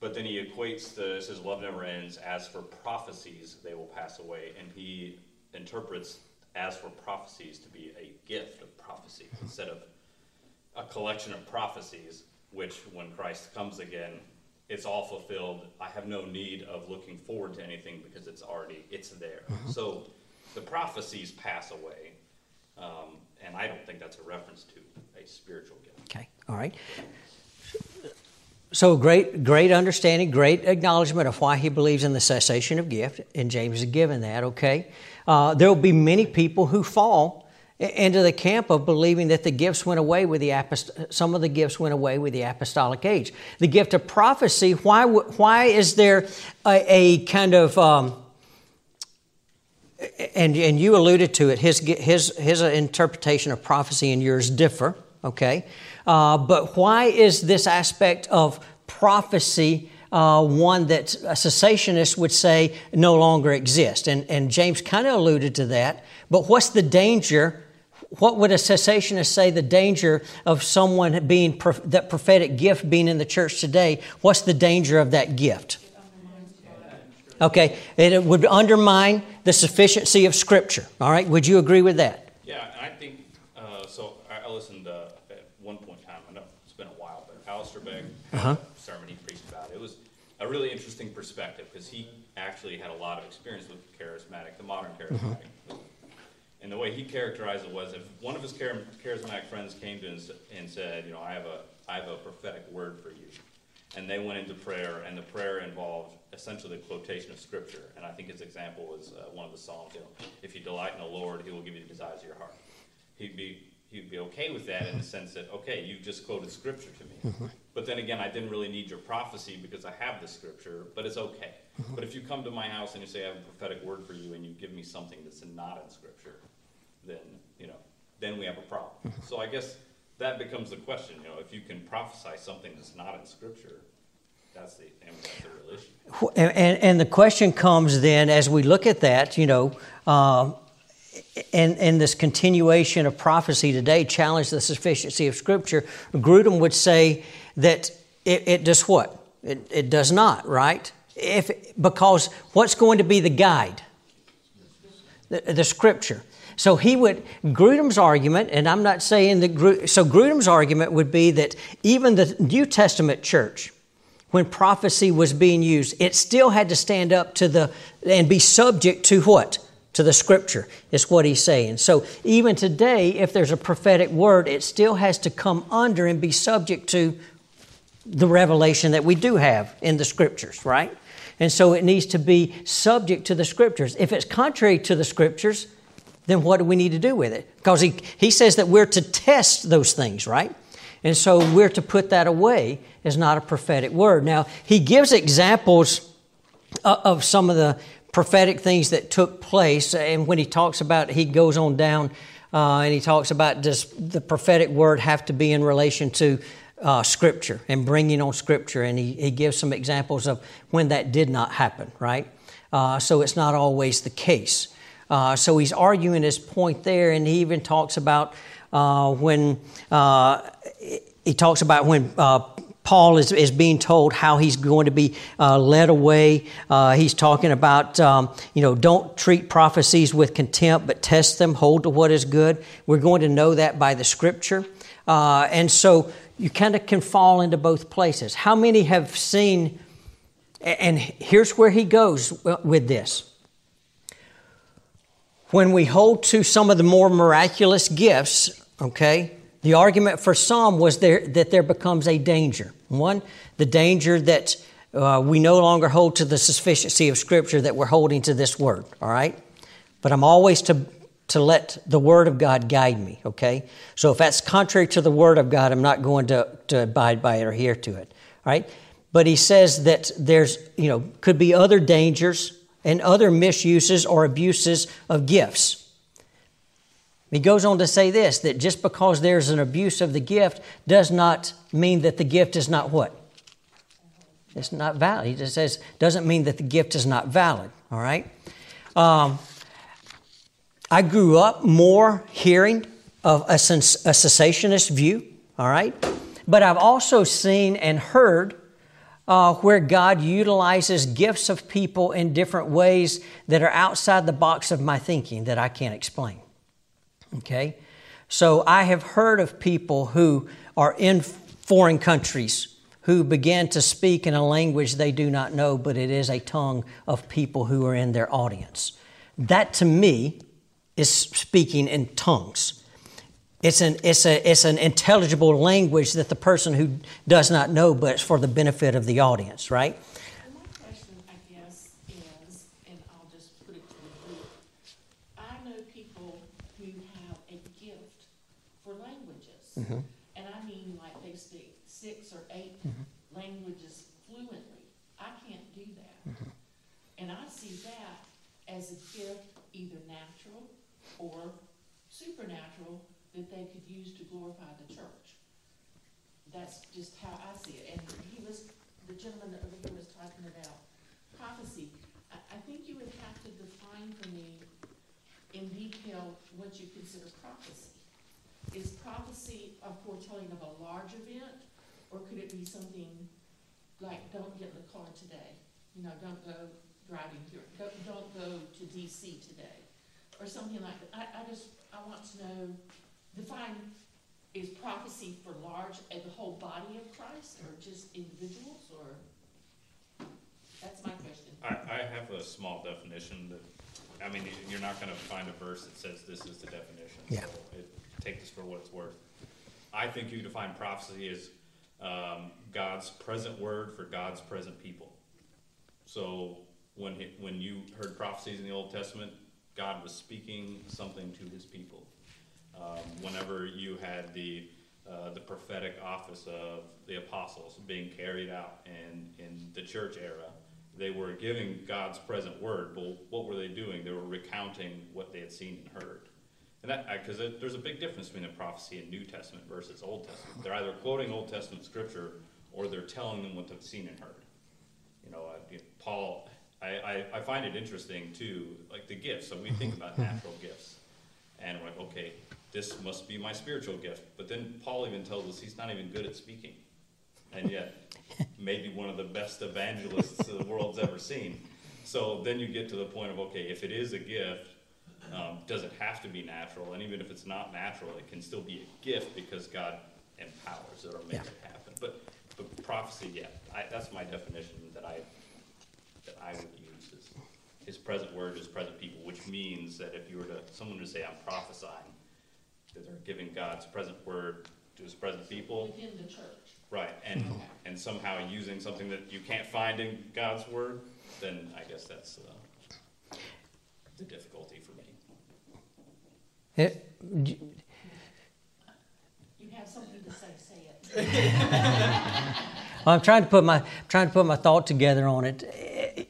but then he equates the says love never ends. As for prophecies, they will pass away, and he interprets as for prophecies to be a gift of prophecy instead of a collection of prophecies, which when Christ comes again, it's all fulfilled. I have no need of looking forward to anything because it's already it's there. Mm-hmm. So the prophecies pass away, um, and I don't think that's a reference to a spiritual gift. Okay, all right. So great, great understanding, great acknowledgement of why he believes in the cessation of gift, and James is given that. Okay, uh, there will be many people who fall into the camp of believing that the gifts went away with the apost- some of the gifts went away with the apostolic age. The gift of prophecy, why, why is there a, a kind of, um, and, and you alluded to it, his, his, his interpretation of prophecy and yours differ, okay? Uh, but why is this aspect of prophecy uh, one that a cessationist would say no longer exists? And, and James kind of alluded to that. But what's the danger what would a cessationist say the danger of someone being that prophetic gift being in the church today? What's the danger of that gift? Okay, it would undermine the sufficiency of Scripture. All right, would you agree with that? Yeah, I think uh, so. I, listened uh, at one point in time. I know it's been a while, but Alistair Begg uh-huh. sermon he preached about it. it was a really interesting perspective because he actually had a lot of experience with charismatic, the modern charismatic. Uh-huh and the way he characterized it was if one of his charismatic friends came to him and said, you know, I have a, I have a prophetic word for you. And they went into prayer, and the prayer involved essentially the quotation of Scripture. And I think his example was uh, one of the Psalms, you know, if you delight in the Lord, he will give you the desires of your heart. He'd be, he'd be okay with that in the sense that, okay, you've just quoted Scripture to me. Mm-hmm. But then again, I didn't really need your prophecy because I have the Scripture, but it's okay. Mm-hmm. But if you come to my house and you say, I have a prophetic word for you, and you give me something that's not in Scripture, then you know, then we have a problem. Mm-hmm. so I guess that becomes the question. You know, if you can prophesy something that's not in Scripture, that's the, I mean, that's the real issue. And, and, and, the question comes then as we look at that, you know, uh, and, and this continuation of prophecy today challenge the sufficiency of Scripture. Grudem would say that it, it does what? It, it does not, right? If, because what's going to be the guide? The, the Scripture. So he would, Grudem's argument, and I'm not saying that, so Grudem's argument would be that even the New Testament church, when prophecy was being used, it still had to stand up to the, and be subject to what? To the scripture, is what he's saying. So even today, if there's a prophetic word, it still has to come under and be subject to the revelation that we do have in the scriptures, right? And so it needs to be subject to the scriptures. If it's contrary to the scriptures, then what do we need to do with it? Because he, he says that we're to test those things, right? And so we're to put that away as not a prophetic word. Now, he gives examples of some of the prophetic things that took place. And when he talks about, he goes on down uh, and he talks about does the prophetic word have to be in relation to uh, Scripture and bringing on Scripture. And he, he gives some examples of when that did not happen, right? Uh, so it's not always the case. Uh, so he's arguing his point there, and he even talks about uh, when uh, he talks about when Paul is, is being told how he's going to be uh, led away. Uh, he's talking about, um, you know, don't treat prophecies with contempt, but test them, hold to what is good. We're going to know that by the scripture. and so you kind of can fall into both places. How many have seen, and here's where he goes with this when we hold to some of the more miraculous gifts, okay, the argument for some was there, that there becomes a danger. One, the danger that uh, we no longer hold to the sufficiency of Scripture, that we're holding to this Word, all right? But I'm always to, to let the Word of God guide me, okay? So if that's contrary to the Word of God, I'm not going to, to abide by it or adhere to it, all right? But he says that there's, you know, could be other dangers and other misuses or abuses of gifts. He goes on to say this that just because there's an abuse of the gift does not mean that the gift is not what? It's not valid. He just says, doesn't mean that the gift is not valid, all right? Um, I grew up more hearing of a, sens- a cessationist view, all right? But I've also seen and heard uh, where God utilizes gifts of people in different ways that are outside the box of my thinking that I can't explain. Okay? So I have heard of people who are in foreign countries who began to speak in a language they do not know, but it is a tongue of people who are in their audience. That to me is speaking in tongues. It's an, it's, a, it's an intelligible language that the person who does not know, but it's for the benefit of the audience, right? my question, I guess, is, and I'll just put it to the group. I know people who who have a gift for languages. Mm-hmm. And I mean like they speak six or 8 Mm-hmm. languages fluently. I can't do that. Mm-hmm. And I see that as a gift, either natural or supernatural, that they could use to glorify the church. That's just how I see it. And he was, the gentleman over here was talking about prophecy. I, I think you would have to define for me in detail what you consider prophecy. Is prophecy a foretelling of a large event, or could it be something like, don't get in the car today? You know, don't go driving here, don't, don't go to DC today, or something like that. I, I just, I want to know, define, is prophecy for large, uh, the whole body of Christ, or just individuals, or? That's my question. I, I have a small definition that, I mean, you- you're not gonna find a verse that says this is the definition. Yeah. So it, take this for what it's worth. I think you define prophecy as, um, God's present word for God's present people. So when he, when you heard prophecies in the Old Testament, God was speaking something to his people. Um, whenever you had the, uh, the prophetic office of the apostles being carried out in, in the church era, they were giving God's present word. But what were they doing? They were recounting what they had seen and heard. And that, because there's a big difference between the prophecy in New Testament versus Old Testament. They're either quoting Old Testament scripture or they're telling them what they've seen and heard. You know, uh, you know, Paul, I, I, I find it interesting too, like the gifts. So we think about natural gifts, and we're like, okay, this must be my spiritual gift. But then Paul even tells us he's not even good at speaking, and yet maybe one of the best evangelists the world's ever seen. So then you get to the point of okay, if it is a gift, um, does it have to be natural? And even if it's not natural, it can still be a gift because God empowers it or makes Yeah. it happen. But but prophecy, yeah, I, that's my definition that I that I would use is His present word, His present people, which means that if you were to someone to say I'm prophesying, that they're giving God's present word to His present people, Within the church. right? And and somehow using something that you can't find in God's word, then I guess that's uh, the difficulty for me. It- You have something to say, say it. I'm trying to put my trying to put my thought together on it.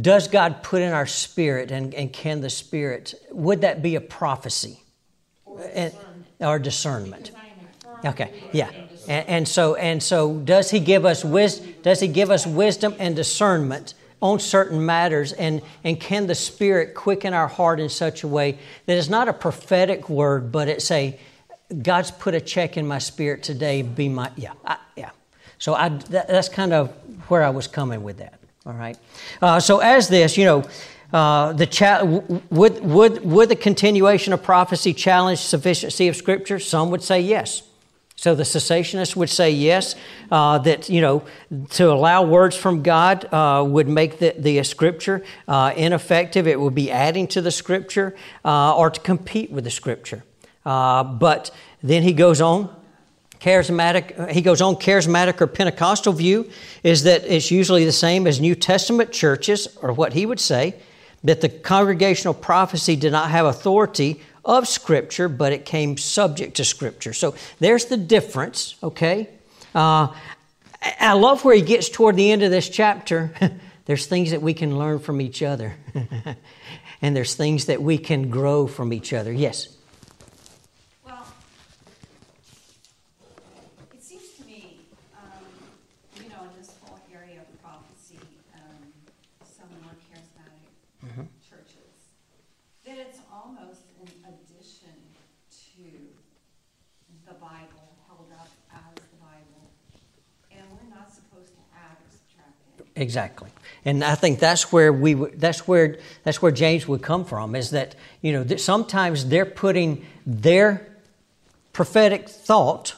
Does God put in our spirit, and, and can the spirit? Would that be a prophecy Or And- discernment. or discernment? Because I am a firm Okay, yeah, and, and so and so, does He give us wis- Does He give us wisdom and discernment on certain matters? And and can the Spirit quicken our heart in such a way that it's not a prophetic word, but it's a God's put a check in my spirit today. Be my yeah, I, yeah. So I that, that's kind of where I was coming with that. All right. Uh, so as this, you know. Uh, the cha- would, would, would the continuation of prophecy challenge sufficiency of Scripture? Some would say yes. So the cessationists would say yes, uh, that, you know, to allow words from God uh, would make the, the scripture uh, ineffective. It would be adding to the scripture uh, or to compete with the scripture. Uh, but then he goes on. Charismatic, he goes on, charismatic or Pentecostal view is that it's usually the same as New Testament churches, or what he would say, that the congregational prophecy did not have authority of Scripture, but it came subject to Scripture. So there's the difference, okay? Uh, I love where he gets toward the end of this chapter. there's things that we can learn from each other, and there's things that we can grow from each other. Yes? Well, it seems to me, um, you know, in this whole area of prophecy, um, some more charismatic churches, that it's almost an addition to the Bible, held up as the Bible, and we're not supposed to add or subtract it. Exactly, and I think that's where we that's where that's where James would come from. Is that you know that sometimes they're putting their prophetic thought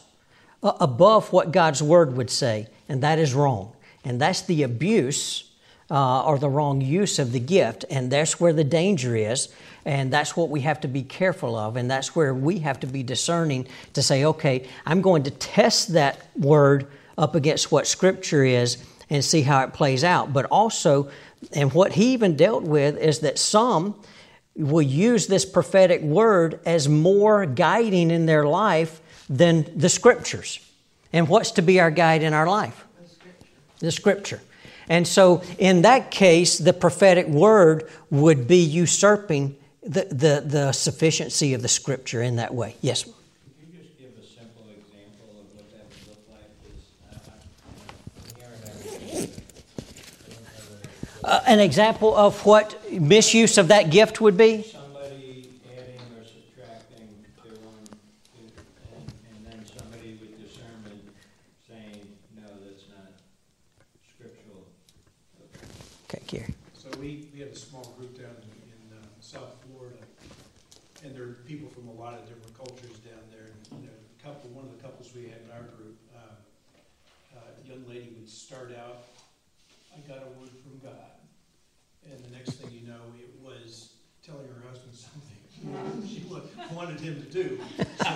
uh, above what God's word would say, and that is wrong, and that's the abuse uh, or the wrong use of the gift, and that's where the danger is. And that's what we have to be careful of. And that's where we have to be discerning to say, okay, I'm going to test that word up against what Scripture is and see how it plays out. But also, and what he even dealt with is that some will use this prophetic word as more guiding in their life than the scriptures. And what's to be our guide in our life? The scripture. And so, in that case, the prophetic word would be usurping the, the, the sufficiency of the scripture in that way. Yes? Could you just give a simple example of what that would look like? 'Cause I- I- you know, I'm hearing everything, but I don't know Uh, an example of what misuse of that gift would be? Somebody adding or subtracting their own, and, and then somebody with discernment saying, no, that's not scriptural. Okay, Gary. So we, we have a small group down in, in uh, South Florida, and there are people from a lot of different cultures down there. And, a couple, one of the couples we had in our group, uh, uh, a young lady would start out, I got a word from God. And the next thing you know, it was telling her husband something she wa- wanted him to do. So,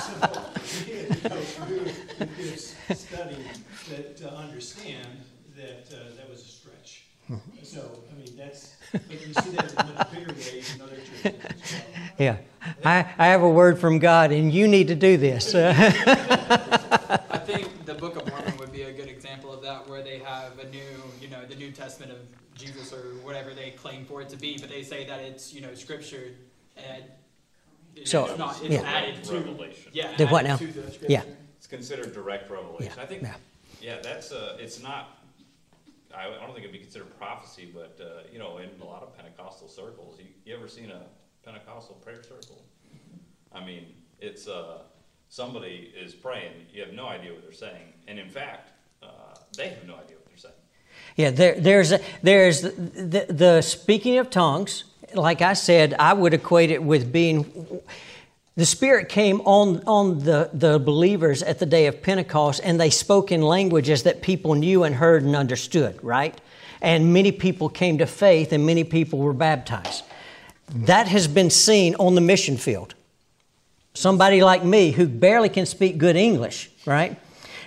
so we had to go through this study that, to understand that, uh, that was a stretch. So, I mean, that's, but you see that in much bigger ways in other churches as. Yeah. I, I have a word from God, and you need to do this. I think the Book of Mormon would be a good example of that, where they have a new, you know, the New Testament of Jesus or whatever they claim for it to be, but they say that it's, you know, scripture and it's So, not, it's yeah. added to, Revelation. yeah, The what now? to the scripture. Yeah. It's considered direct revelation. Yeah, I think, yeah. yeah, that's, a, it's not, I, I don't think it'd be considered prophecy, but, uh, you know, in a lot of Pentecostal circles, you, you ever seen a Pentecostal prayer circle? I mean, it's, uh, somebody is praying, you have no idea what they're saying, and in fact, uh, they have no idea what they're saying. Yeah, there, there's there's the, the, the speaking of tongues. Like I said, I would equate it with being. The Spirit came on on the, the believers at the day of Pentecost, and they spoke in languages that people knew and heard and understood. Right, and many people came to faith, and many people were baptized. That has been seen on the mission field. Somebody like me who barely can speak good English, right?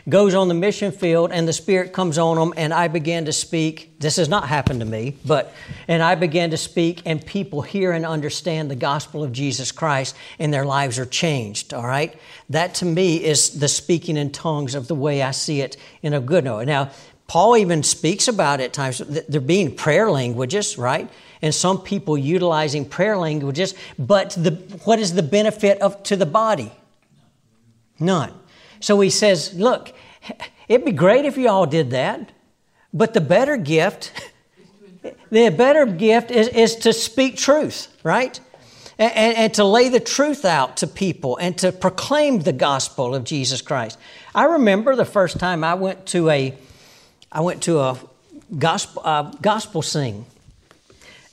goes on the mission field and the Spirit comes on them, and I began to speak. This has not happened to me, but, and I began to speak, and people hear and understand the gospel of Jesus Christ, and their lives are changed, all right? That to me is the speaking in tongues of the way I see it in a good way. Now, Paul even speaks about it at times, th- there being prayer languages, right? And some people utilizing prayer languages, but the, what is the benefit of to the body? None. So he says, Look, it'd be great if you all did that, but the better gift, the better gift is, is to speak truth, right? And, and, to lay the truth out to people and to proclaim the gospel of Jesus Christ. I remember the first time I went to a, I went to a gospel, uh, gospel sing.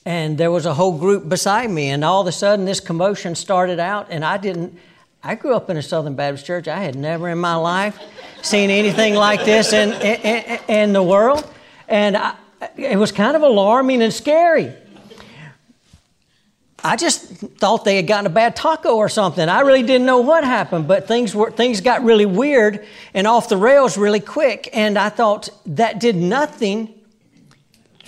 And there was a whole group beside me, and all of a sudden this commotion started out, and I didn't, I grew up in a Southern Baptist church. I had never in my life seen anything like this in, in, in the world. And I, it was kind of alarming and scary. I just thought they had gotten a bad taco or something. I really didn't know what happened, but things were things got really weird and off the rails really quick. And I thought that did nothing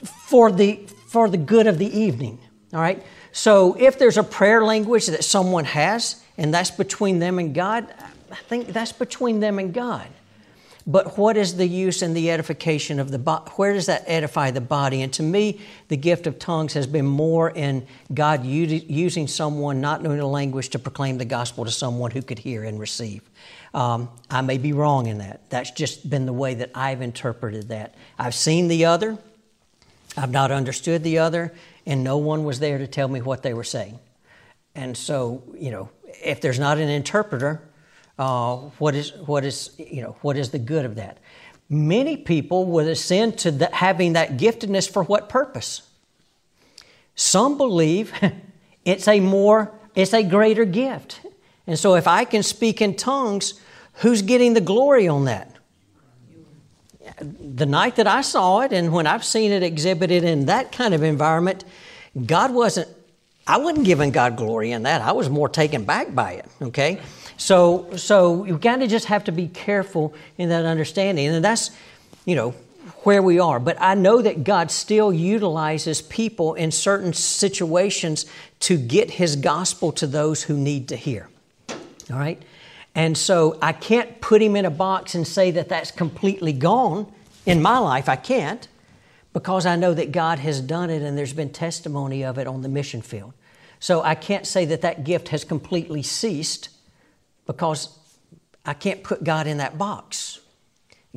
for the for the good of the evening. All right. So if there's a prayer language that someone has, and that's between them and God, I think that's between them and God. But what is the use and the edification of the body? Where does that edify the body? And to me, the gift of tongues has been more in God using someone not knowing a language to proclaim the gospel to someone who could hear and receive. Um, I may be wrong in that. That's just been the way that I've interpreted that. I've seen the other, I've not understood the other, and no one was there to tell me what they were saying. And so, you know, if there's not an interpreter, uh, what is what is you know what is the good of that? Many people would ascend to the, having that giftedness for what purpose? Some believe it's a more it's a greater gift, and so if I can speak in tongues, who's getting the glory on that? The night that I saw it, and when I've seen it exhibited in that kind of environment, God wasn't. I wasn't giving God glory in that. I was more taken back by it. Okay. So, so you kind of just have to be careful in that understanding, and that's, you know, where we are. But I know that God still utilizes people in certain situations to get His gospel to those who need to hear. All right? And so I can't put Him in a box and say that that's completely gone in my life. I can't because I know that God has done it and there's been testimony of it on the mission field. So I can't say that that gift has completely ceased because I can't put God in that box.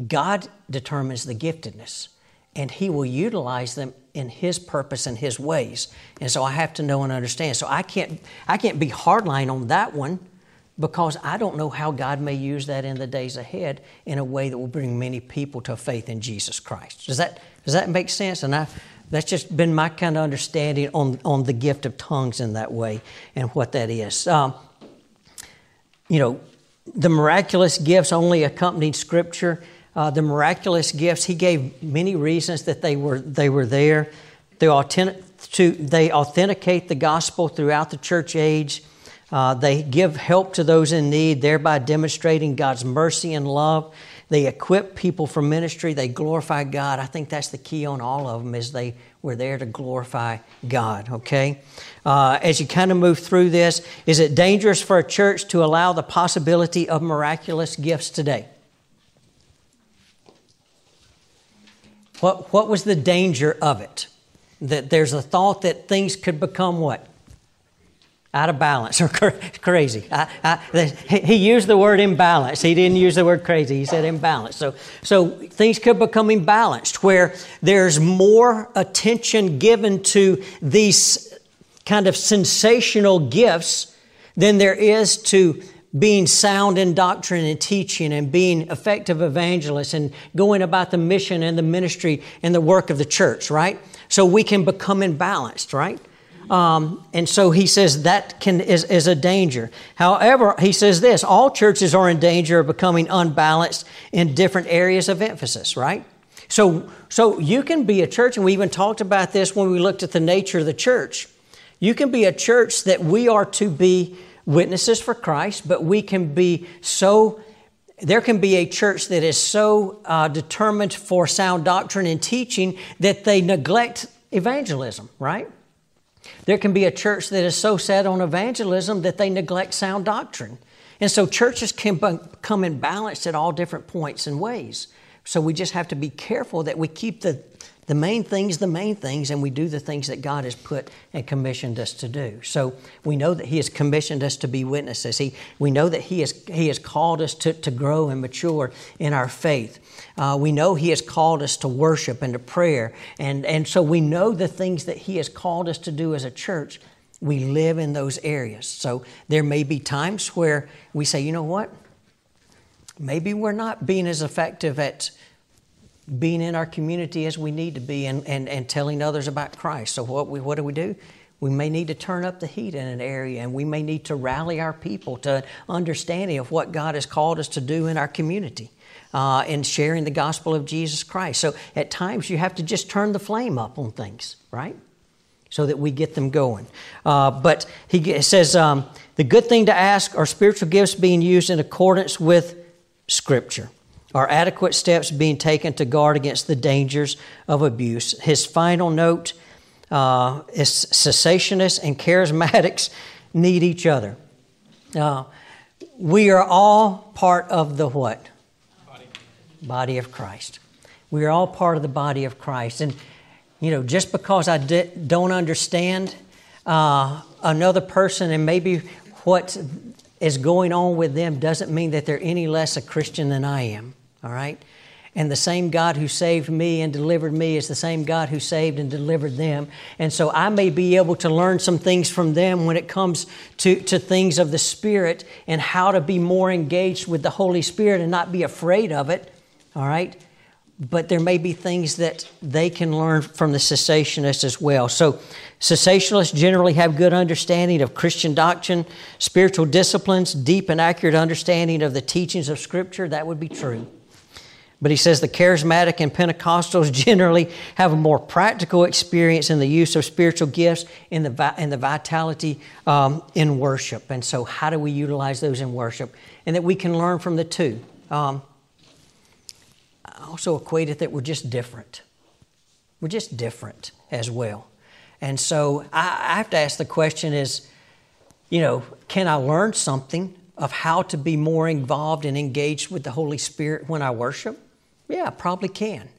God determines the giftedness, and He will utilize them in His purpose and His ways. And so I have to know and understand. So I can't, I can't be hardline on that one because I don't know how God may use that in the days ahead in a way that will bring many people to faith in Jesus Christ. Does that, does that make sense? And I, that's just been my kind of understanding on, on the gift of tongues in that way and what that is. Um, you know, the miraculous gifts only accompanied Scripture. Uh, the miraculous gifts, he gave many reasons that they were, they were there. They, authentic, to, they authenticate the gospel throughout the church age. Uh, they give help to those in need, thereby demonstrating God's mercy and love. They equip people for ministry. They glorify God. I think that's the key on all of them is they were there to glorify God, okay? Uh, as you kind of move through this, is it dangerous for a church to allow the possibility of miraculous gifts today? What, what was the danger of it? That there's a thought that things could become what? Out of balance or crazy. I, I, he used the word imbalance. He didn't use the word crazy. He said imbalance. So, so things could become imbalanced where there's more attention given to these kind of sensational gifts than there is to being sound in doctrine and teaching and being effective evangelists and going about the mission and the ministry and the work of the church, right? So we can become imbalanced, right? Um, and so he says that can, is, is a danger. However, he says this all churches are in danger of becoming unbalanced in different areas of emphasis, right? So, so you can be a church, and we even talked about this when we looked at the nature of the church. You can be a church that we are to be witnesses for Christ, but we can be so there can be a church that is so uh, determined for sound doctrine and teaching that they neglect evangelism, right? There can be a church that is so set on evangelism that they neglect sound doctrine. And so churches can come in balance at all different points and ways. So we just have to be careful that we keep the, the main things the main things and we do the things that God has put and commissioned us to do. So we know that He has commissioned us to be witnesses. He, we know that He has, he has called us to, to grow and mature in our faith. Uh, we know He has called us to worship and to prayer. And, and so we know the things that He has called us to do as a church. We live in those areas. So there may be times where we say, you know what? Maybe we're not being as effective at being in our community as we need to be and, and, and telling others about Christ. So what, we, what do we do? We may need to turn up the heat in an area and we may need to rally our people to understanding of what God has called us to do in our community uh, in sharing the gospel of Jesus Christ. So at times you have to just turn the flame up on things, right? So that we get them going. Uh, but he says um, the good thing to ask are spiritual gifts being used in accordance with Scripture? Are adequate steps being taken to guard against the dangers of abuse? His final note uh, is cessationists and charismatics need each other. Uh, we are all part of the what? body of Christ. We are all part of the body of Christ. And, you know, just because I don't understand uh, another person and maybe what is going on with them doesn't mean that they're any less a Christian than I am, all right? And the same God who saved me and delivered me is the same God who saved and delivered them. And so I may be able to learn some things from them when it comes to, to things of the Spirit and how to be more engaged with the Holy Spirit and not be afraid of it all right? But there may be things that they can learn from the cessationists as well. So, cessationalists generally have good understanding of Christian doctrine, spiritual disciplines, deep and accurate understanding of the teachings of Scripture. That would be true. But he says the charismatic and Pentecostals generally have a more practical experience in the use of spiritual gifts in the, in the vitality um, in worship. And so, how do we utilize those in worship? And that we can learn from the two. Um, I also equate it that we're just different. We're just different as well. And so I, I have to ask the question is, you know, can I learn something of how to be more involved and engaged with the Holy Spirit when I worship? Yeah, I probably can.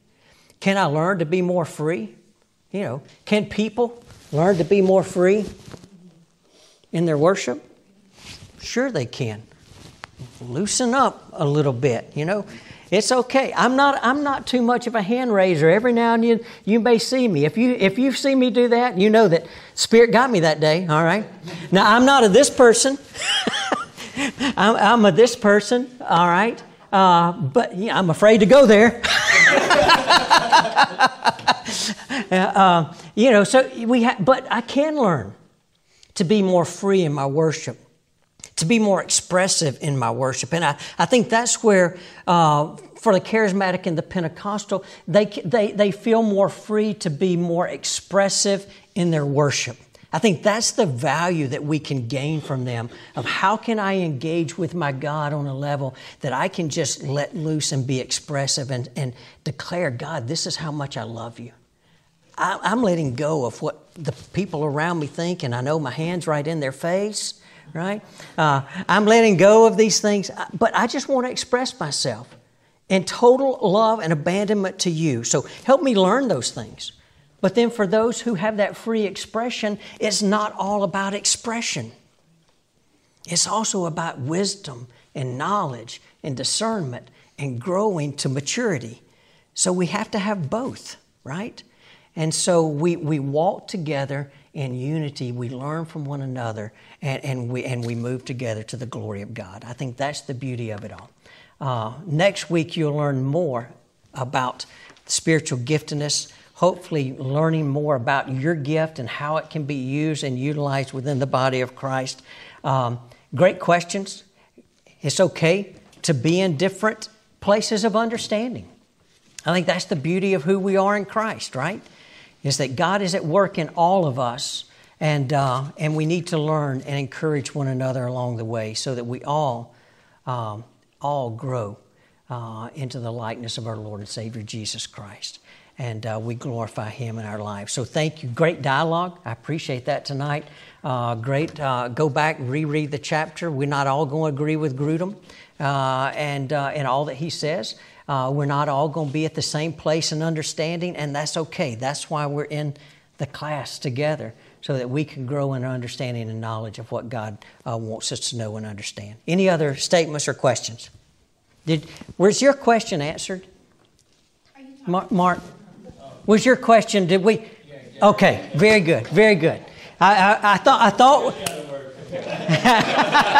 Can I learn to be more free? You know, can people learn to be more free in their worship? Sure, they can. Loosen up a little bit, you know. It's okay. I'm not, I'm not too much of a hand raiser. Every now and then you may see me. If you, if you see me do that, you know that Spirit got me that day, all right? Now, I'm not a this person. I'm, I'm, a this person, all right? Uh, but yeah, I'm afraid to go there. uh, you know, so we ha- but I can learn to be more free in my worship, to be more expressive in my worship. And I, I think that's where, uh, for the charismatic and the Pentecostal, they, they, they feel more free to be more expressive in their worship. I think that's the value that we can gain from them of how can I engage with my God on a level that I can just let loose and be expressive and, and declare, God, this is how much I love you. I, I'm letting go of what the people around me think, and I know my hand's right in their face, right? Uh, I'm letting go of these things, but I just want to express myself in total love and abandonment to you. So help me learn those things. But then for those who have that free expression, it's not all about expression. It's also about wisdom and knowledge and discernment and growing to maturity. So we have to have both, right? And so we, we walk together in unity, we learn from one another, and, and, we, and we move together to the glory of God. I think that's the beauty of it all. Uh, next week, you'll learn more about spiritual giftedness hopefully learning more about your gift and how it can be used and utilized within the body of Christ. Um, great questions. It's okay to be in different places of understanding. I think that's the beauty of who we are in Christ, right? Is that God is at work in all of us, and, uh, and we need to learn and encourage one another along the way so that we all, um, all grow uh, into the likeness of our Lord and Savior Jesus Christ and uh, we glorify Him in our lives. So thank you. Great dialogue. I appreciate that tonight. Uh, great. Uh, go back, reread the chapter. We're not all going to agree with Grudem uh, and, uh, and all that he says. Uh, we're not all going to be at the same place in understanding, and that's okay. That's why we're in the class together so that we can grow in our understanding and knowledge of what God wants us to know and understand. Any other statements or questions? Did, was your question answered? Mark, Mark? Was your question, did we? Okay, very good, very good. I, I, I thought, I thought.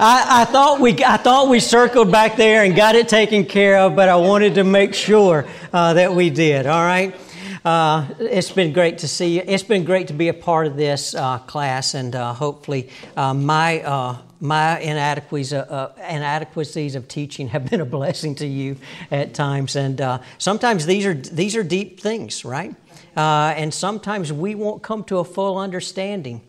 I, I, thought we, I thought we circled back there and got it taken care of, but I wanted to make sure uh, that we did. All right. Uh, it's been great to see you. It's been great to be a part of this uh, class, and uh, hopefully, uh, my uh, my inadequacies, uh, inadequacies of teaching have been a blessing to you at times, and sometimes these are these are deep things, right? and sometimes we won't come to a full understanding,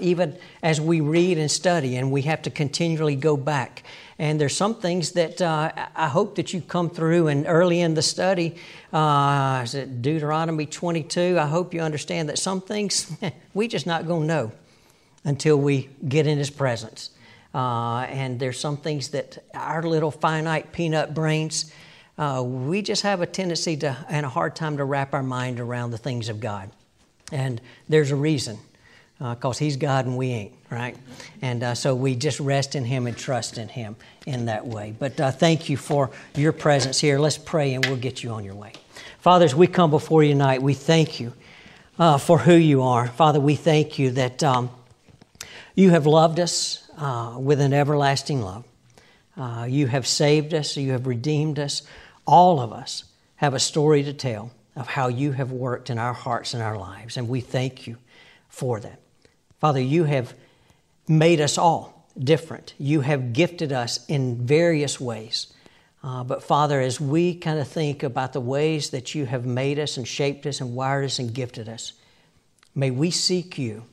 even as we read and study, and we have to continually go back. And there's some things that uh, I hope that you come through and early in the study, uh, is it Deuteronomy 22? I hope you understand that some things we just not going to know until we get in His presence. Uh, and there's some things that our little finite peanut brains, uh, we just have a tendency to and a hard time to wrap our mind around the things of God. And there's a reason because uh, He's God and we ain't, right? And uh, so we just rest in Him and trust in Him in that way. But uh, thank you for your presence here. Let's pray and we'll get you on your way. Fathers, we come before you tonight, we thank you uh, for who you are. Father, we thank you that um, you have loved us uh, with an everlasting love. Uh, you have saved us, you have redeemed us. All of us have a story to tell of how you have worked in our hearts and our lives, and we thank you for that. Father, you have made us all different. You have gifted us in various ways. Uh, but Father, as we kind of think about the ways that you have made us and shaped us and wired us and gifted us, may we seek you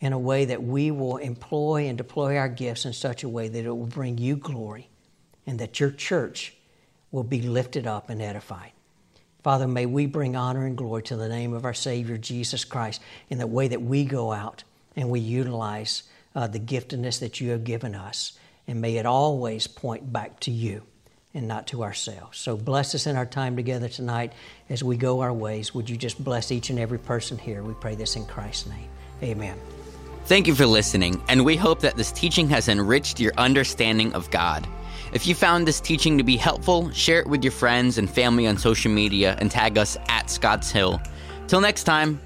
in a way that we will employ and deploy our gifts in such a way that it will bring you glory and that your church will be lifted up and edified. Father, may we bring honor and glory to the name of our Savior Jesus Christ in the way that we go out and we utilize uh, the giftedness that you have given us. And may it always point back to you and not to ourselves. So bless us in our time together tonight as we go our ways. Would you just bless each and every person here? We pray this in Christ's name. Amen. Thank you for listening, and we hope that this teaching has enriched your understanding of God. If you found this teaching to be helpful, share it with your friends and family on social media and tag us at Scotts Hill. Till next time,